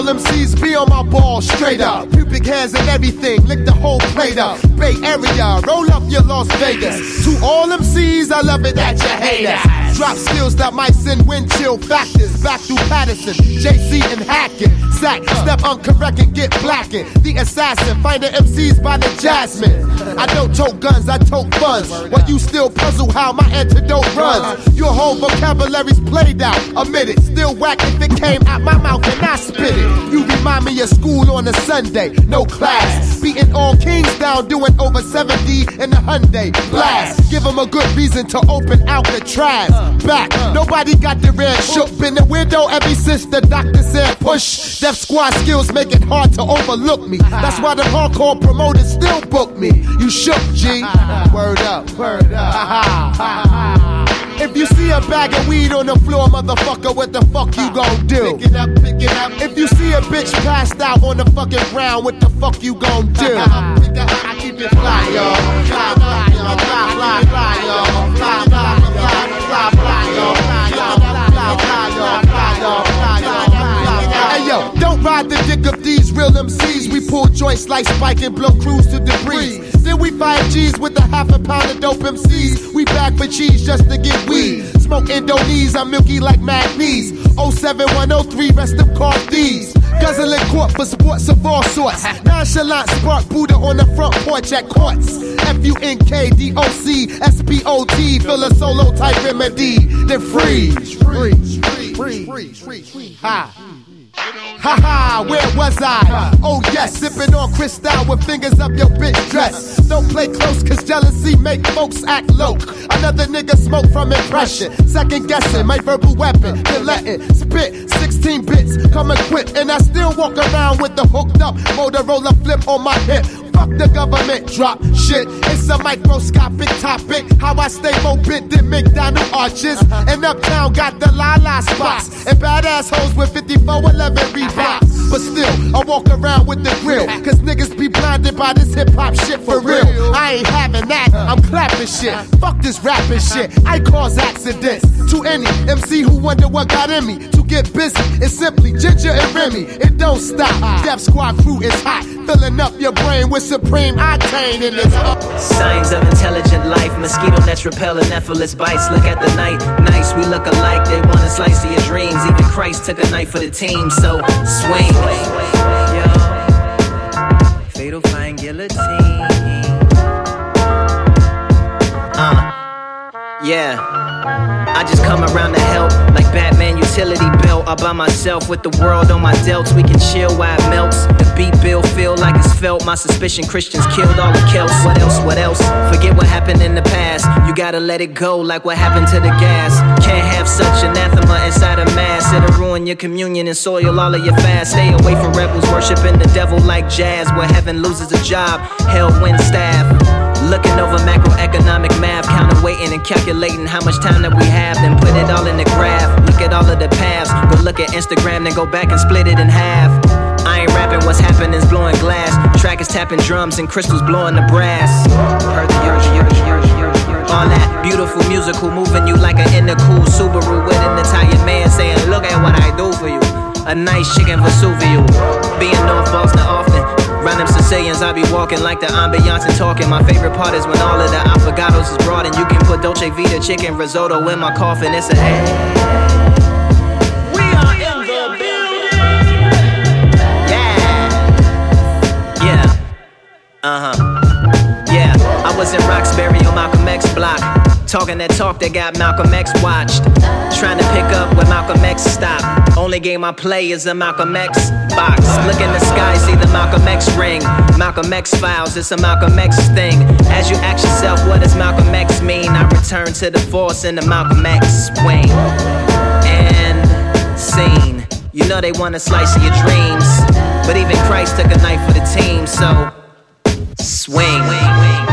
S26: all, MCs be on my ball straight up. Pubic hairs and everything, lick the whole plate up. Bay Area, roll up your Las Vegas. To all MCs, I love it that you hate us. Drop skills that might send wind chill factors back through Paterson, JC and Hackett. Sack, step uncorrect and get blackened. The assassin, find the MCs by the jasmine. I don't tote guns, I tote funds. While you still puzzle how my antidote runs. Your whole vocabulary's played out. Admit it, still whack if it came out my mouth and I spit it. You remind me of school on a Sunday, no class. Beating all kings down, doing over 70 in a Hyundai blast. Give them a good reason to open out the trash. Back, nobody got the red shook. Been the window ever since the doctor said push. Def squad skills make it hard to overlook me. That's why the hardcore promoters still book me. You shook, G. (laughs) Word up, word up. If you see a bag of weed on the floor, motherfucker, what the fuck you gon' do? Pick it up, pick it up. If you see a bitch passed out on the fucking ground, what the fuck you gon' do? I keep it fly, y'all. Fly, fly, y'all. Fly, fly, fly, y'all. Fly, fly, fly, fly, fly, y'all. Fly, y'all. Fly, fly, y'all. Fly, y'all. Fly, y'all. Hey yo, don't ride the dick of these real MCs. We pull joints like Spike and blow crews to debris. Then we five G's with a half a pound of dope MCs. We back for cheese just to get weed. Smoke Indonese, I'm milky like magnesium. 07103, rest of car thieves. Guzzling court for sports of all sorts. Nonchalant spark Buddha on the front porch at courts. F U N K D O C S P O T. Feel a solo type remedy. Then freeze. Freeze. Freeze. Freeze. Freeze. Ha. Ha ha, where was I? Oh yes, sipping on Cristal with fingers up your bitch dress. Don't play close cause jealousy make folks act low. Another nigga smoke from impression. Second guessing my verbal weapon. Then let spit 16 bits, come equipped. And I still walk around with the hooked up Motorola flip on my hip. Fuck the government drop shit. It's a microscopic topic. How I stay mobile than McDonald arches. And uptown got the la la spots. And badass hoes with 5411 Reeboks. But still, I walk around with the grill. Cause niggas be blinded by this hip hop shit for real. I ain't having that. I'm clapping shit. Fuck this rapping shit. I cause accidents to any MC who wonder what got in me. To get busy, it's simply Ginger and Remy. It don't stop. Def Squad crew is hot. Filling up your brain with supreme octane in this.
S27: Signs of intelligent life, mosquito nets repel anopheles bites. Look at the night, nice, we look alike. They wanna slice of your dreams. Even Christ took a knife for the team, so swing. Yo, fatal flying guillotine. Uh, yeah. I just come around to help, like Batman utility belt. All by myself with the world on my delts. We can chill while it melts. The beat bill feel like it's felt. My suspicion Christians killed all the Celts. What else? What else? Forget what happened in the past. You gotta let it go, like what happened to the gas. Can't have such anathema inside a mass. It'll ruin your communion and soil all of your fast. Stay away from rebels worshiping the devil like jazz. Where heaven loses a job, hell wins staff. Looking over macroeconomic math, counting, waiting, and calculating how much time that we have. Then put it all in the graph. Look at all of the paths. Go look at Instagram, then go back and split it in half. I ain't rapping, what's happening's blowing glass. Track is tapping drums and crystals blowing the brass. All that beautiful musical moving you like an inner cool Subaru with an Italian man saying, Look at what I do for you. A nice chicken Vesuvio. Being North Boston often. Random Sicilians, I be walking like the ambiance and talking. My favorite part is when all of the affogatos is brought and you can put Dolce Vita chicken risotto in my coffin. It's a hey. Uh huh. Yeah, I was in Roxbury on Malcolm X block. Talking that talk that got Malcolm X watched. Trying to pick up where Malcolm X stopped. Only game I play is a Malcolm X box. Look in the sky, see the Malcolm X ring. Malcolm X files, it's a Malcolm X thing. As you ask yourself, what does Malcolm X mean? I return to the force in the Malcolm X swing. And scene. You know they want a slice of your dreams. But even Christ took a knife for the team, so swing.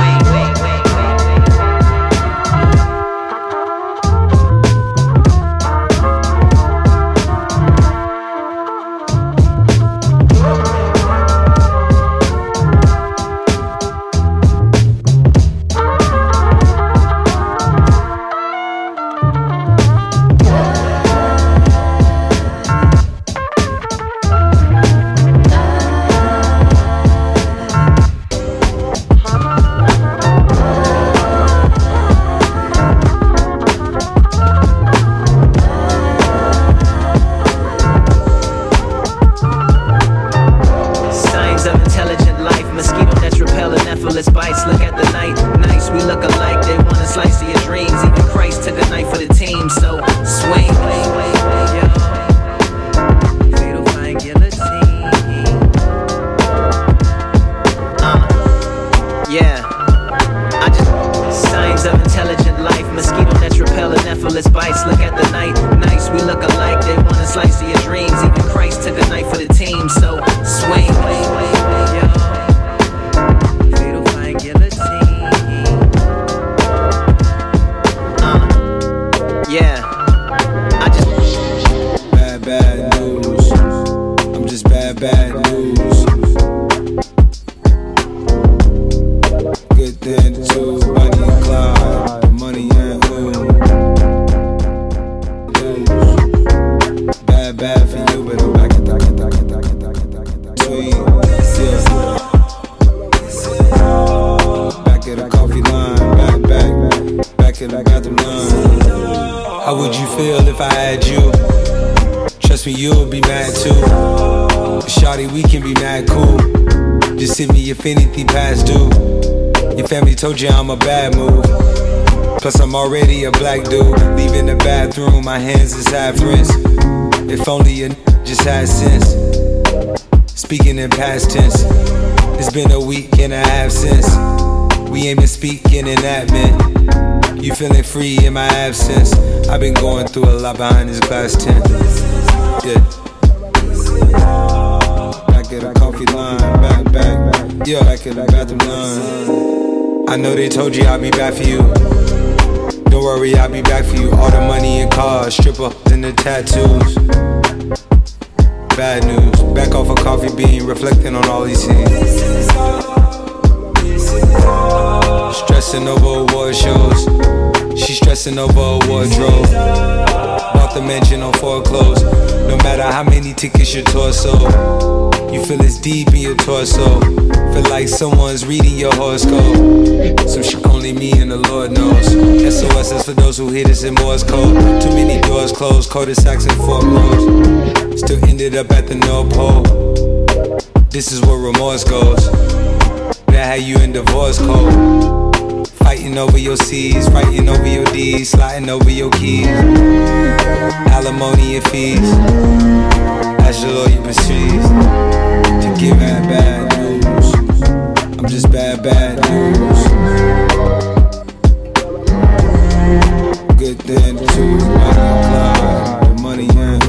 S23: Black dude. Leaving the bathroom, my hands is half rinsed. If only a n- just had sense. Speaking in past tense, it's been a week and a half since we ain't been speaking in admin. You feeling free in my absence? I've been going through a lot behind this glass tent. Yeah. Back at the coffee line, back, back. Yeah, back at the bathroom line. I know they told you I'll be back for you. Don't worry, I'll be back for you. All the money and cars, stripper and the tattoos. Bad news. Back off a coffee bean, reflecting on all these things. Stressing over award shows. She stressing over a wardrobe. Bought the mansion on foreclosed. No matter how many tickets your torso. You feel it's deep in your torso. Feel like someone's reading your horoscope. Some shit only me and the Lord knows. SOS is for those who hit us in Morse code. Too many doors closed, cul-de-sacs and roads. Still ended up at the North Pole. This is where remorse goes. That had you in divorce code. Fighting over your C's, fighting over your D's, sliding over your keys. Alimony and fees. To give bad bad news. I'm just bad bad news. Good thing too, the money and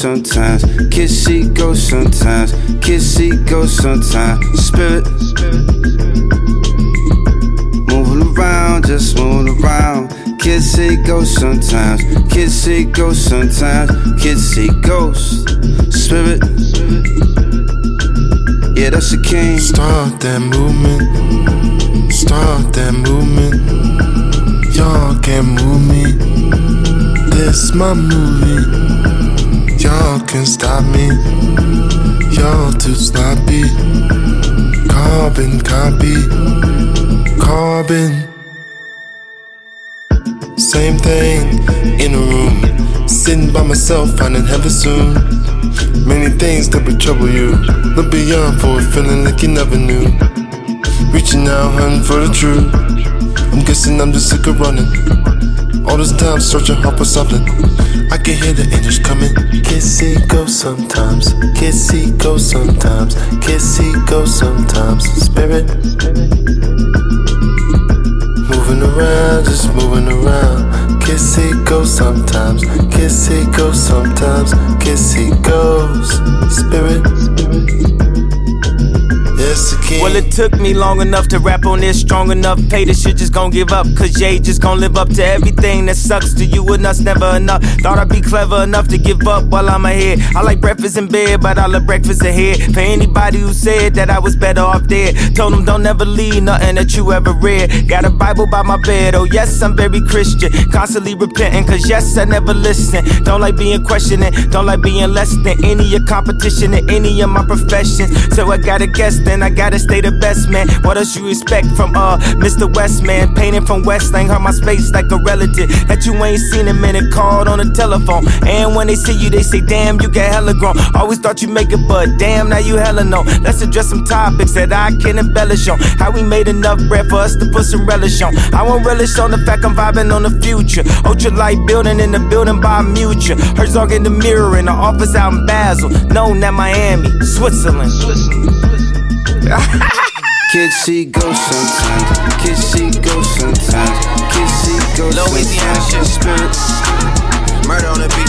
S23: sometimes. Kissy go sometimes. Kissy go sometimes. Spirit. Moving around, just moving around. Kissy go sometimes. Kissy go sometimes. Kissy ghost. Spirit. Yeah, that's the king.
S28: Start that movement. Start that movement. Y'all can't move me. This my movie. Y'all can stop me. Y'all too sloppy. Carbon copy. Carbon. Same thing in a room. Sitting by myself, finding heaven soon. Many things that would trouble you. Look beyond for it, feeling like you never knew. Reaching out, hunting for the truth. I'm guessing I'm just sick of running. All this time searching hard for something. I can hear the angels coming. Kissy go sometimes. Kissy go sometimes. Kissy go sometimes. Spirit. Moving around, just moving around. Kissy go sometimes. Kissy go sometimes. Kissy goes. Spirit. King.
S11: Well, it took me long enough to rap on this, strong enough. Pay the shit just gon' give up. Cause Jay just gon' live up to everything that sucks to you and us never enough. Thought I'd be clever enough to give up while I'm ahead. I like breakfast in bed, but I love breakfast ahead. For anybody who said that I was better off dead, told them don't ever leave nothing that you ever read. Got a Bible by my bed, oh yes, I'm very Christian. Constantly repenting, cause yes, I never listen. Don't like being questioning, don't like being less than any of competition in any of my professions. So I gotta guess, then I gotta stay the best man. What else you expect from uh Mr. Westman? Painting from West Lang, hurt my space like a relative that you ain't seen a minute. Called on the telephone, and when they see you, they say, "Damn, you get hella grown." Always thought you make it, but damn, now you hella know. Let's address some topics that I can embellish on. How we made enough bread for us to put some relish on. I won't relish on the fact I'm vibing on the future. Ultra light building in the building by Mutual. Herzog in the mirror in the office out in Basel. Known at Miami, Switzerland. (laughs)
S23: Kissy go sometimes. Kissy go sometimes. Kissy go
S11: Louisiana
S23: sometimes. Spirit.
S11: Murder on the beat.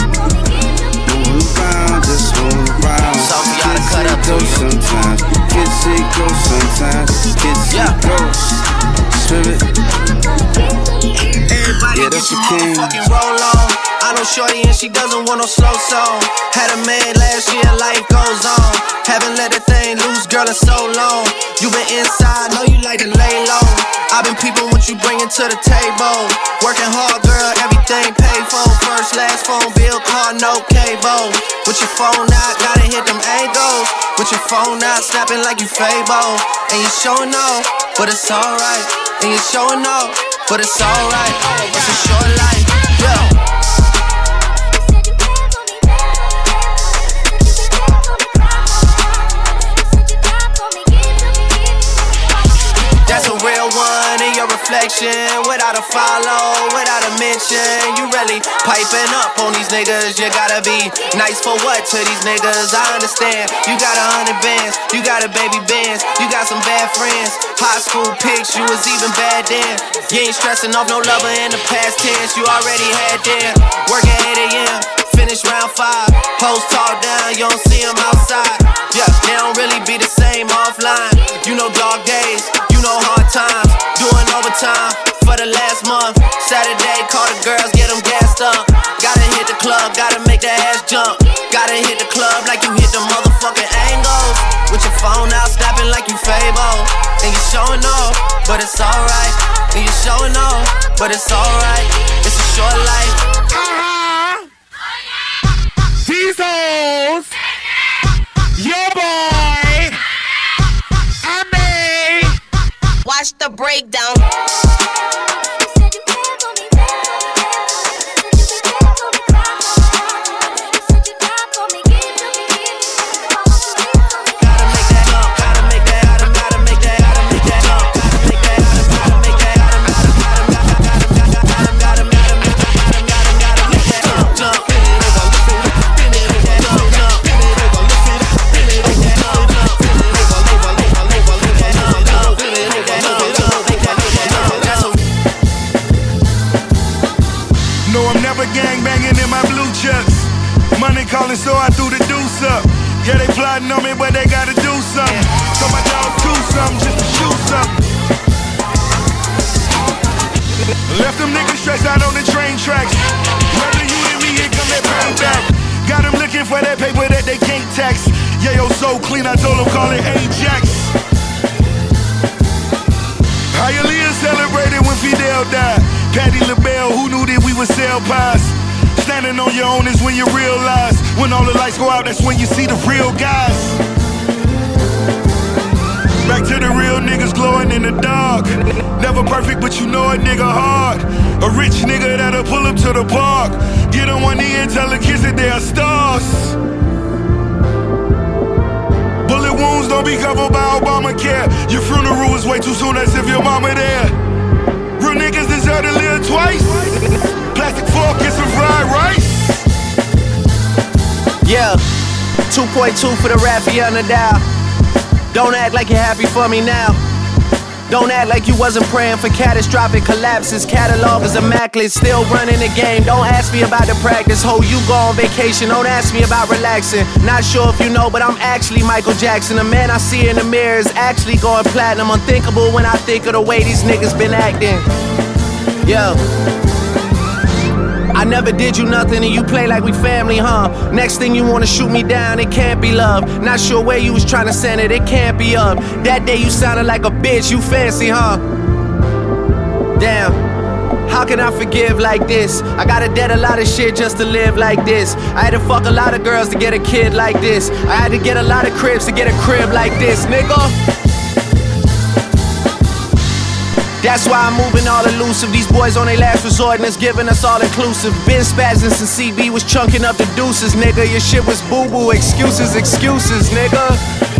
S23: Move around, just move around.
S11: Sophie oughta cut up
S23: go sometimes. Kissy go sometimes. Kissy go. Spirit.
S11: Everybody
S23: Yeah, that's the king.
S11: roll on. I know Shorty and she doesn't want no slow song. Had a man last year, life goes on. Haven't let thing loose, girl, in so long. You been inside, know you like to lay low. I've been peeping what you bringing to the table. Working hard, girl, everything paid for. First, last phone bill, car, no cable. With your phone out, gotta hit them angles. With your phone out, snapping like you Fable. And you showing off, but it's alright. And you showing off, but it's alright. It's a short life, yeah. Reflection. Without a follow, without a mention. You really piping up on these niggas. You gotta be nice for what to these niggas? I understand. You got a hundred bands, you got a baby bands, you got some bad friends. High school pics, you was even bad then. You ain't stressing off no lover in the past tense. You already had them. Working 8 a.m. Finish round five. Post talk down, you don't see them outside. Yeah, they don't really be the same offline. You know dog days, you know hard times. Doing overtime for the last month. Saturday, call the girls, get them gassed up. Gotta hit the club, gotta make that ass jump. Gotta hit the club like you hit the motherfucking angles. With your phone out, snapping like you Fable. And you showing off, but it's alright. And you showing off, but it's alright. It's a short life.
S29: Jesus! Your boy! I may!
S6: Watch the breakdown.
S30: Threw the deuce up. Yeah, they plotting on me, but they gotta do something. So my dogs do something just to shoot something. Left them niggas stressed out on the train tracks. Rather you than me, here come that bang back. Got them looking for that paper that they can't tax. Yeah, yo, so clean, I told them call it Ajax. Hialeah celebrated when Fidel died. Patti LaBelle, who knew that we would sell pies? Standing on your own is when you realize. When all the lights go out, that's when you see the real guys. Back to the real niggas glowing in the dark. Never perfect, but you know a nigga hard. A rich nigga that'll pull up to the park. Get on one knee and tell the kids that they are stars. Bullet wounds don't be covered by Obamacare. Your funeral is way too soon, as if your mama there. Real niggas deserve to live twice. Some fried rice.
S11: Yeah, 2.2 for the the dial. Don't act like you're happy for me now. Don't act like you wasn't praying for catastrophic collapses. Catalog is immaculate, still running the game. Don't ask me about the practice. Ho, you go on vacation. Don't ask me about relaxing. Not sure if you know, but I'm actually Michael Jackson. The man I see in the mirror is actually going platinum. Unthinkable when I think of the way these niggas been acting. Yo. I never did you nothing and you play like we family, huh? Next thing you wanna shoot me down, it can't be love. Not sure where you was trying to send it, it can't be up. That day you sounded like a bitch, you fancy, huh? Damn. How can I forgive like this? I gotta debt a lot of shit just to live like this. I had to fuck a lot of girls to get a kid like this. I had to get a lot of cribs to get a crib like this, nigga. That's why I'm moving all elusive. These boys on their last resort and it's giving us all inclusive. Been spazzing since CB was chunking up the deuces, nigga. Your shit was boo boo. Excuses, excuses, nigga.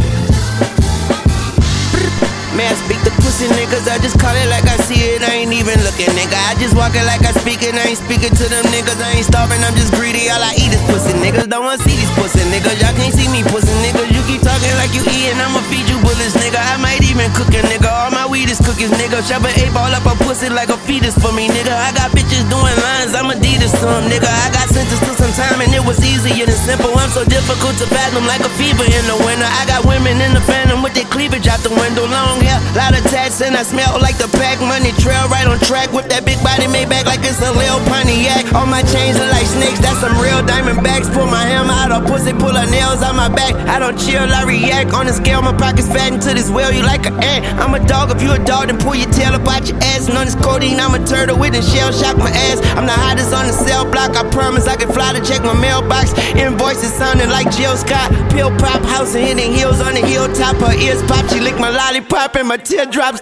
S31: Niggas, I just call it like I see it, I ain't even looking, nigga. I just walk it like I speak it, I ain't speaking to them niggas, I ain't starving, I'm just greedy, all I eat is pussy niggas. Don't wanna see these pussy niggas, y'all can't see me pussy niggas. You keep talking like you eating, I'ma feed you bullets, nigga. I might even cook a nigga, all my weed is cookies, nigga. Shove an eight ball up a pussy like a fetus for me, nigga. I got bitches doing lines, I'm Adidas to 'em, nigga. I got sentenced to some time and it was easier than simple. I'm so difficult to fathom like a fever in the winter. I got women in the phantom with their cleavage out the window, long hair, lot of tats, and I smell like the pack money trail right on track with that big body made back like it's a Lil Pontiac. All my chains are like snakes, that's some real diamond backs. Pull my hammer out of pussy, pull her nails out my back. I don't chill, I react. On the scale, my pockets fat into this well, you like an ant. I'm a dog, if you a dog, then pull your tail about your ass. And on this codeine, I'm a turtle with a shell shock my ass. I'm the hottest on the cell block, I promise I can fly to check my mailbox. Invoices sounding like Jill Scott. Pill pop, house and hitting heels on the hilltop. Her ears pop, she lick my lollipop and my teardrops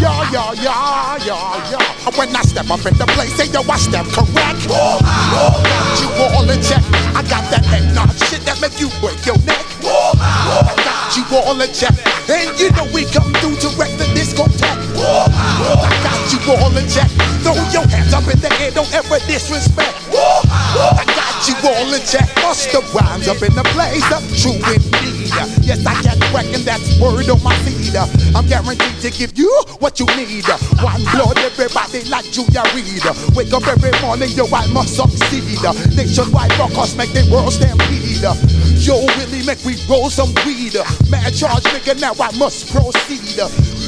S22: Yeah, yeah, yeah, yeah, yeah. When I step up in the place, say yo, I step correct. Got you all in check. I got that nod shit that make you break your neck. I got you all in check. And you know we come through to wreck the discotheque. I got you all in check. Throw your hands up in the air, don't ever disrespect. I got you all in check. The rhymes up in the place, up true indeed. Yes, I can reckon that's word on my feed. I'm guaranteed to give you what you need. One blood, everybody like Julia Reed. Wake up every morning, yo, I must succeed. Nationwide rockers make the world stampede. Yo, Willie, make we roll some weed. Mad charge, nigga, now I must proceed.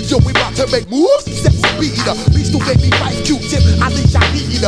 S22: Yo, we about to make moves, set speed. Please do baby fight Q-tip, I think I need.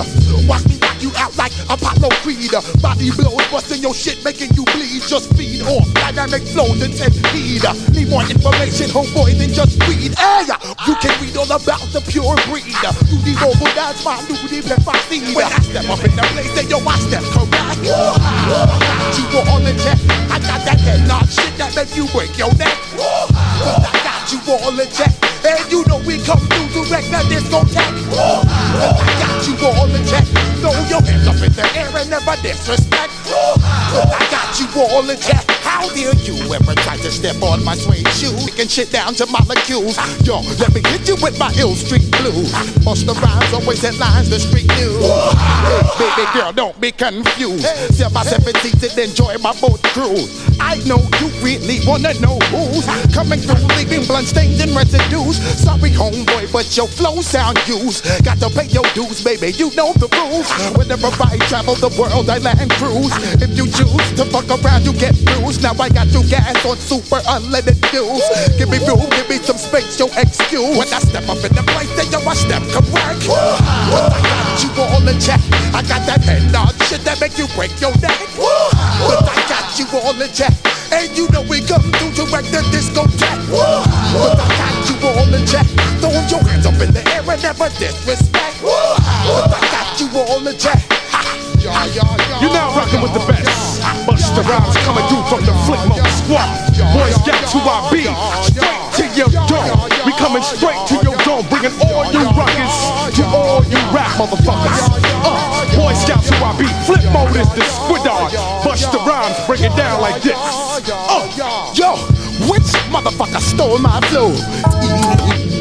S22: Watch me you out like Apollo Creed. Body blows, busting your shit, making you bleed. Just feed off dynamic flows and take heed. Need more information, homeboy, than just read. Hey, you can read all about the pure breed. You the mobile, that's my new if I see. When I step up in the place, then yo, I step correct. I got you all in check. I got that head nod shit that make you break your neck. But I got you all in check. And you know we come through to wreck the discotheque. Cause I got you all in check. Throw your hands up in the air and never disrespect. Cause I got you all in check. How dare you ever try to step on my suede shoe? Kicking shit down to molecules. Yo, let me hit you with my ill street blues. Bust the rhymes, always headlines, the street news. Hey, baby girl, don't be confused. Sell my seven seats and enjoy my boat cruise. I know you really wanna know who's coming through, leaving blood stains and residues. Sorry, homeboy, but your flow sound used. Got to pay your dues, baby. You know the rules. Whenever I travel the world, I land cruise. If you choose to fuck around, you get bruised. Now I got you gas on super unleaded fuels. Give me room, give me some space, your excuse. When I step up in the place, then yo, I step correct. But I got you all in check. I got that head nod shit that make you break your neck. But I got you all in check. And you know we come through to wreck the discotheque. But I got you all in check. Throw your hands up in the air and never disrespect. But I got you all in check.
S32: You're now rocking with the best. Busta Rhymes coming through from the Flip Mode Squad. Boys Scouts who I be. Straight to your dome. We coming straight to your dome, bringing all you rockers to all you rap motherfuckers. Uh, Boy Scouts who I be. Flip Mode is the squidard. Busta Rhymes bring it down like this.
S22: Oh, yo, which motherfucker stole my flow?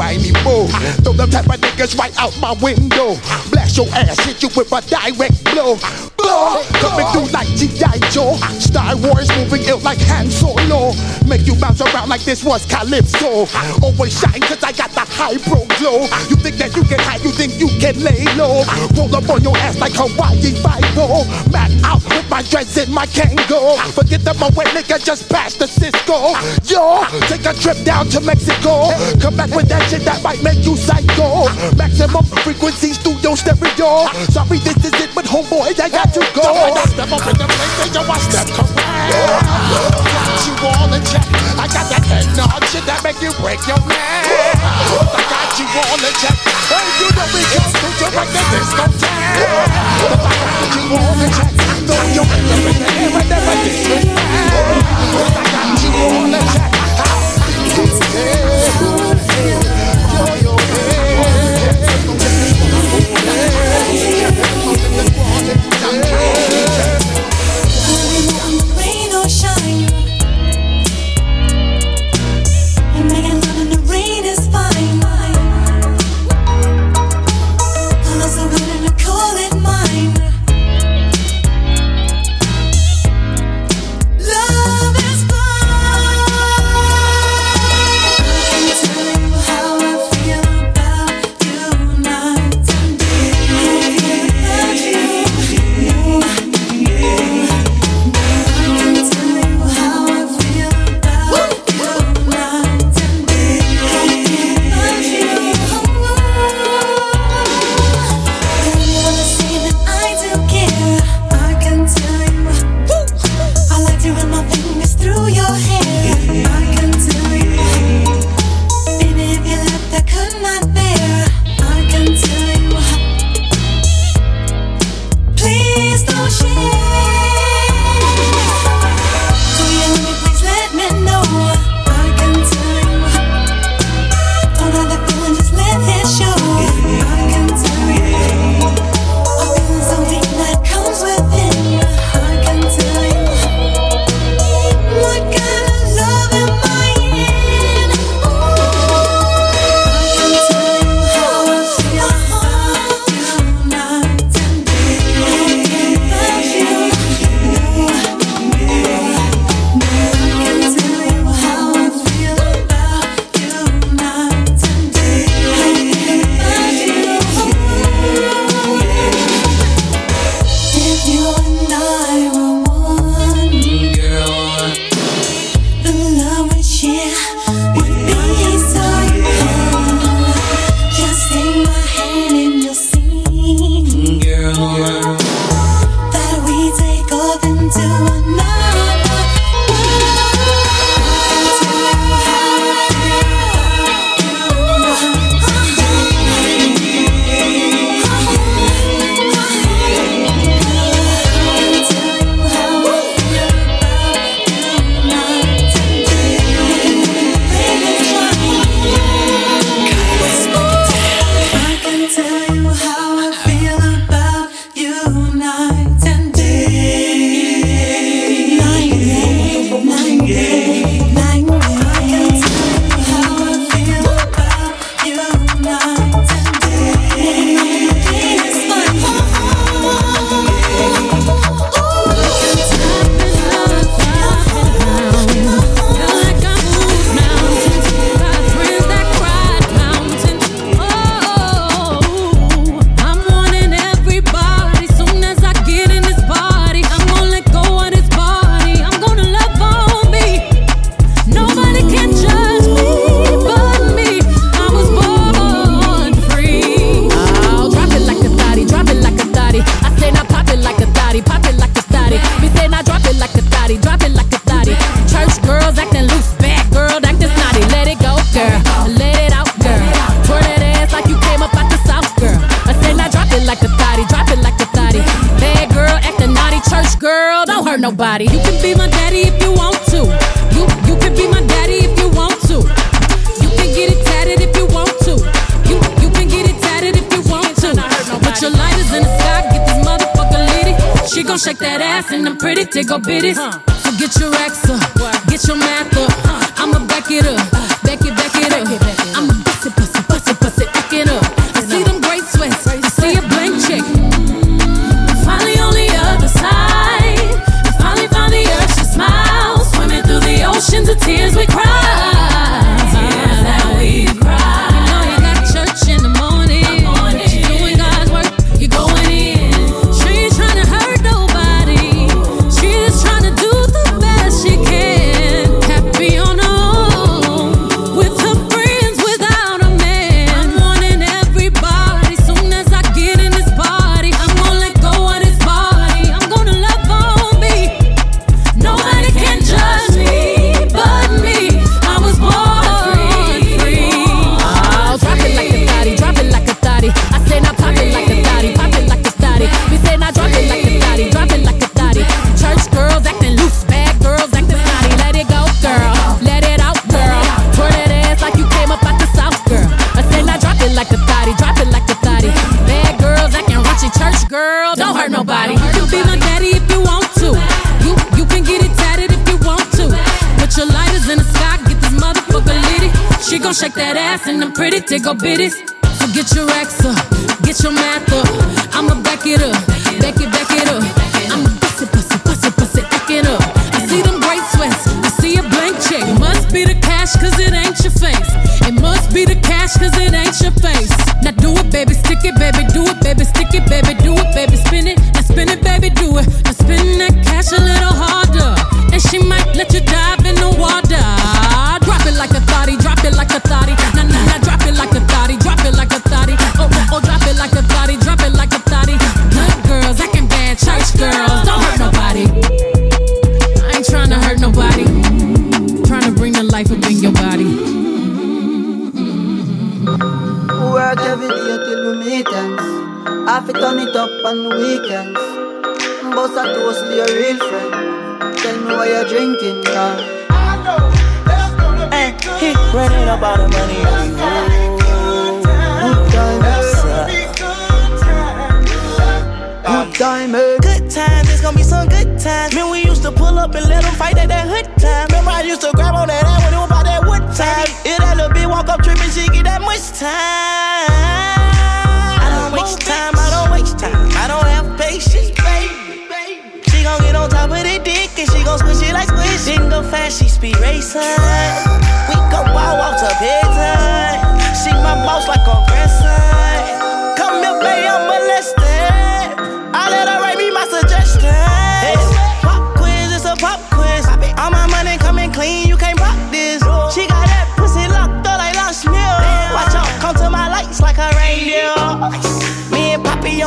S22: Meeny, miny, mo. Throw them type of niggas right out my window. Blast your ass, hit you with a direct blow. Blow, coming through like G.I. Joe. Star Wars moving ill like Han Solo. Make you bounce around like this was Calypso. Always shine cause I got the high pro glow. You think that you can hide, you think you can lay low. Roll up on your ass like Hawaii Five-O. Mad out with my dreads in my Kangol. Forget the away nigga, just pass the Cisco. Yo, take a trip down to Mexico. Come back with that shit that might make you psycho. Maximum frequency studio stereo. Sorry, this is it, but homeboy, I got to go. Step up in the place, and yo, I step correct. Got you all in check. I got that head nod shit that make you break your neck. I got you all in check. Hey, you know we through to wreck the discotheque. I got you all in check. Throw your hands up in the air and never disrespect.
S3: huh?
S33: Take a biddies, so get your racks up, uh, get your math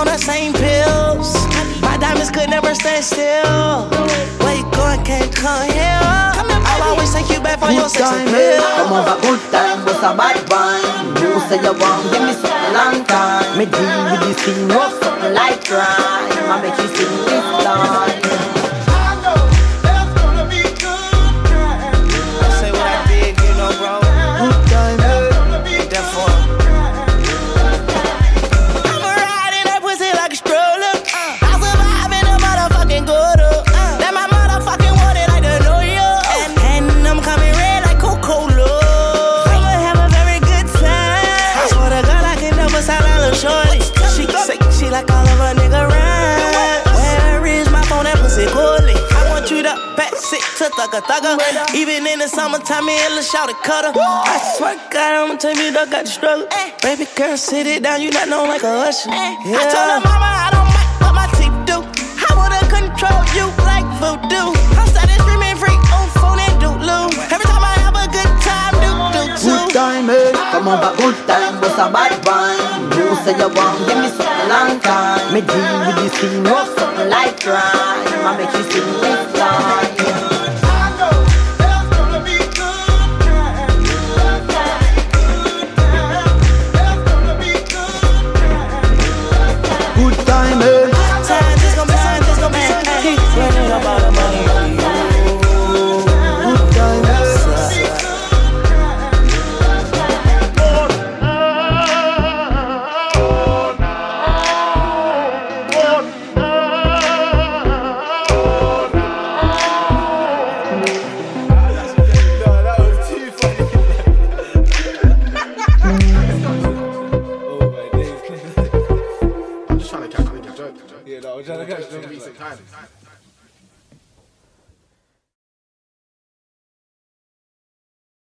S34: on the
S31: same pills. My diamonds could never stand still. Where you going? Can't come here. I'll always take you back for your sex
S34: appeal. Eh? Come over, good time, what's a bad one? You say you want, give me some long time. Me deal with this thing, what's up like that. I make you sing this
S31: song. thugger, thugger. Even in the summertime, he and shout it cutter. I swear to God, I'ma take me duck out the struggle. Eh. Baby girl, sit it down, you not know like a usher. Ay. Yeah. I told her mama I don't mind, what my teeth do. I wanna control you like voodoo. I'm started screaming freak on oh, phone and doodloo. Every time I have a good time, do do too.
S34: Good time, hey. Come on, but good time, what's a bad fine. You say you want, give me something long time. Me deal with this thing, no something like crime. I make you sing this line.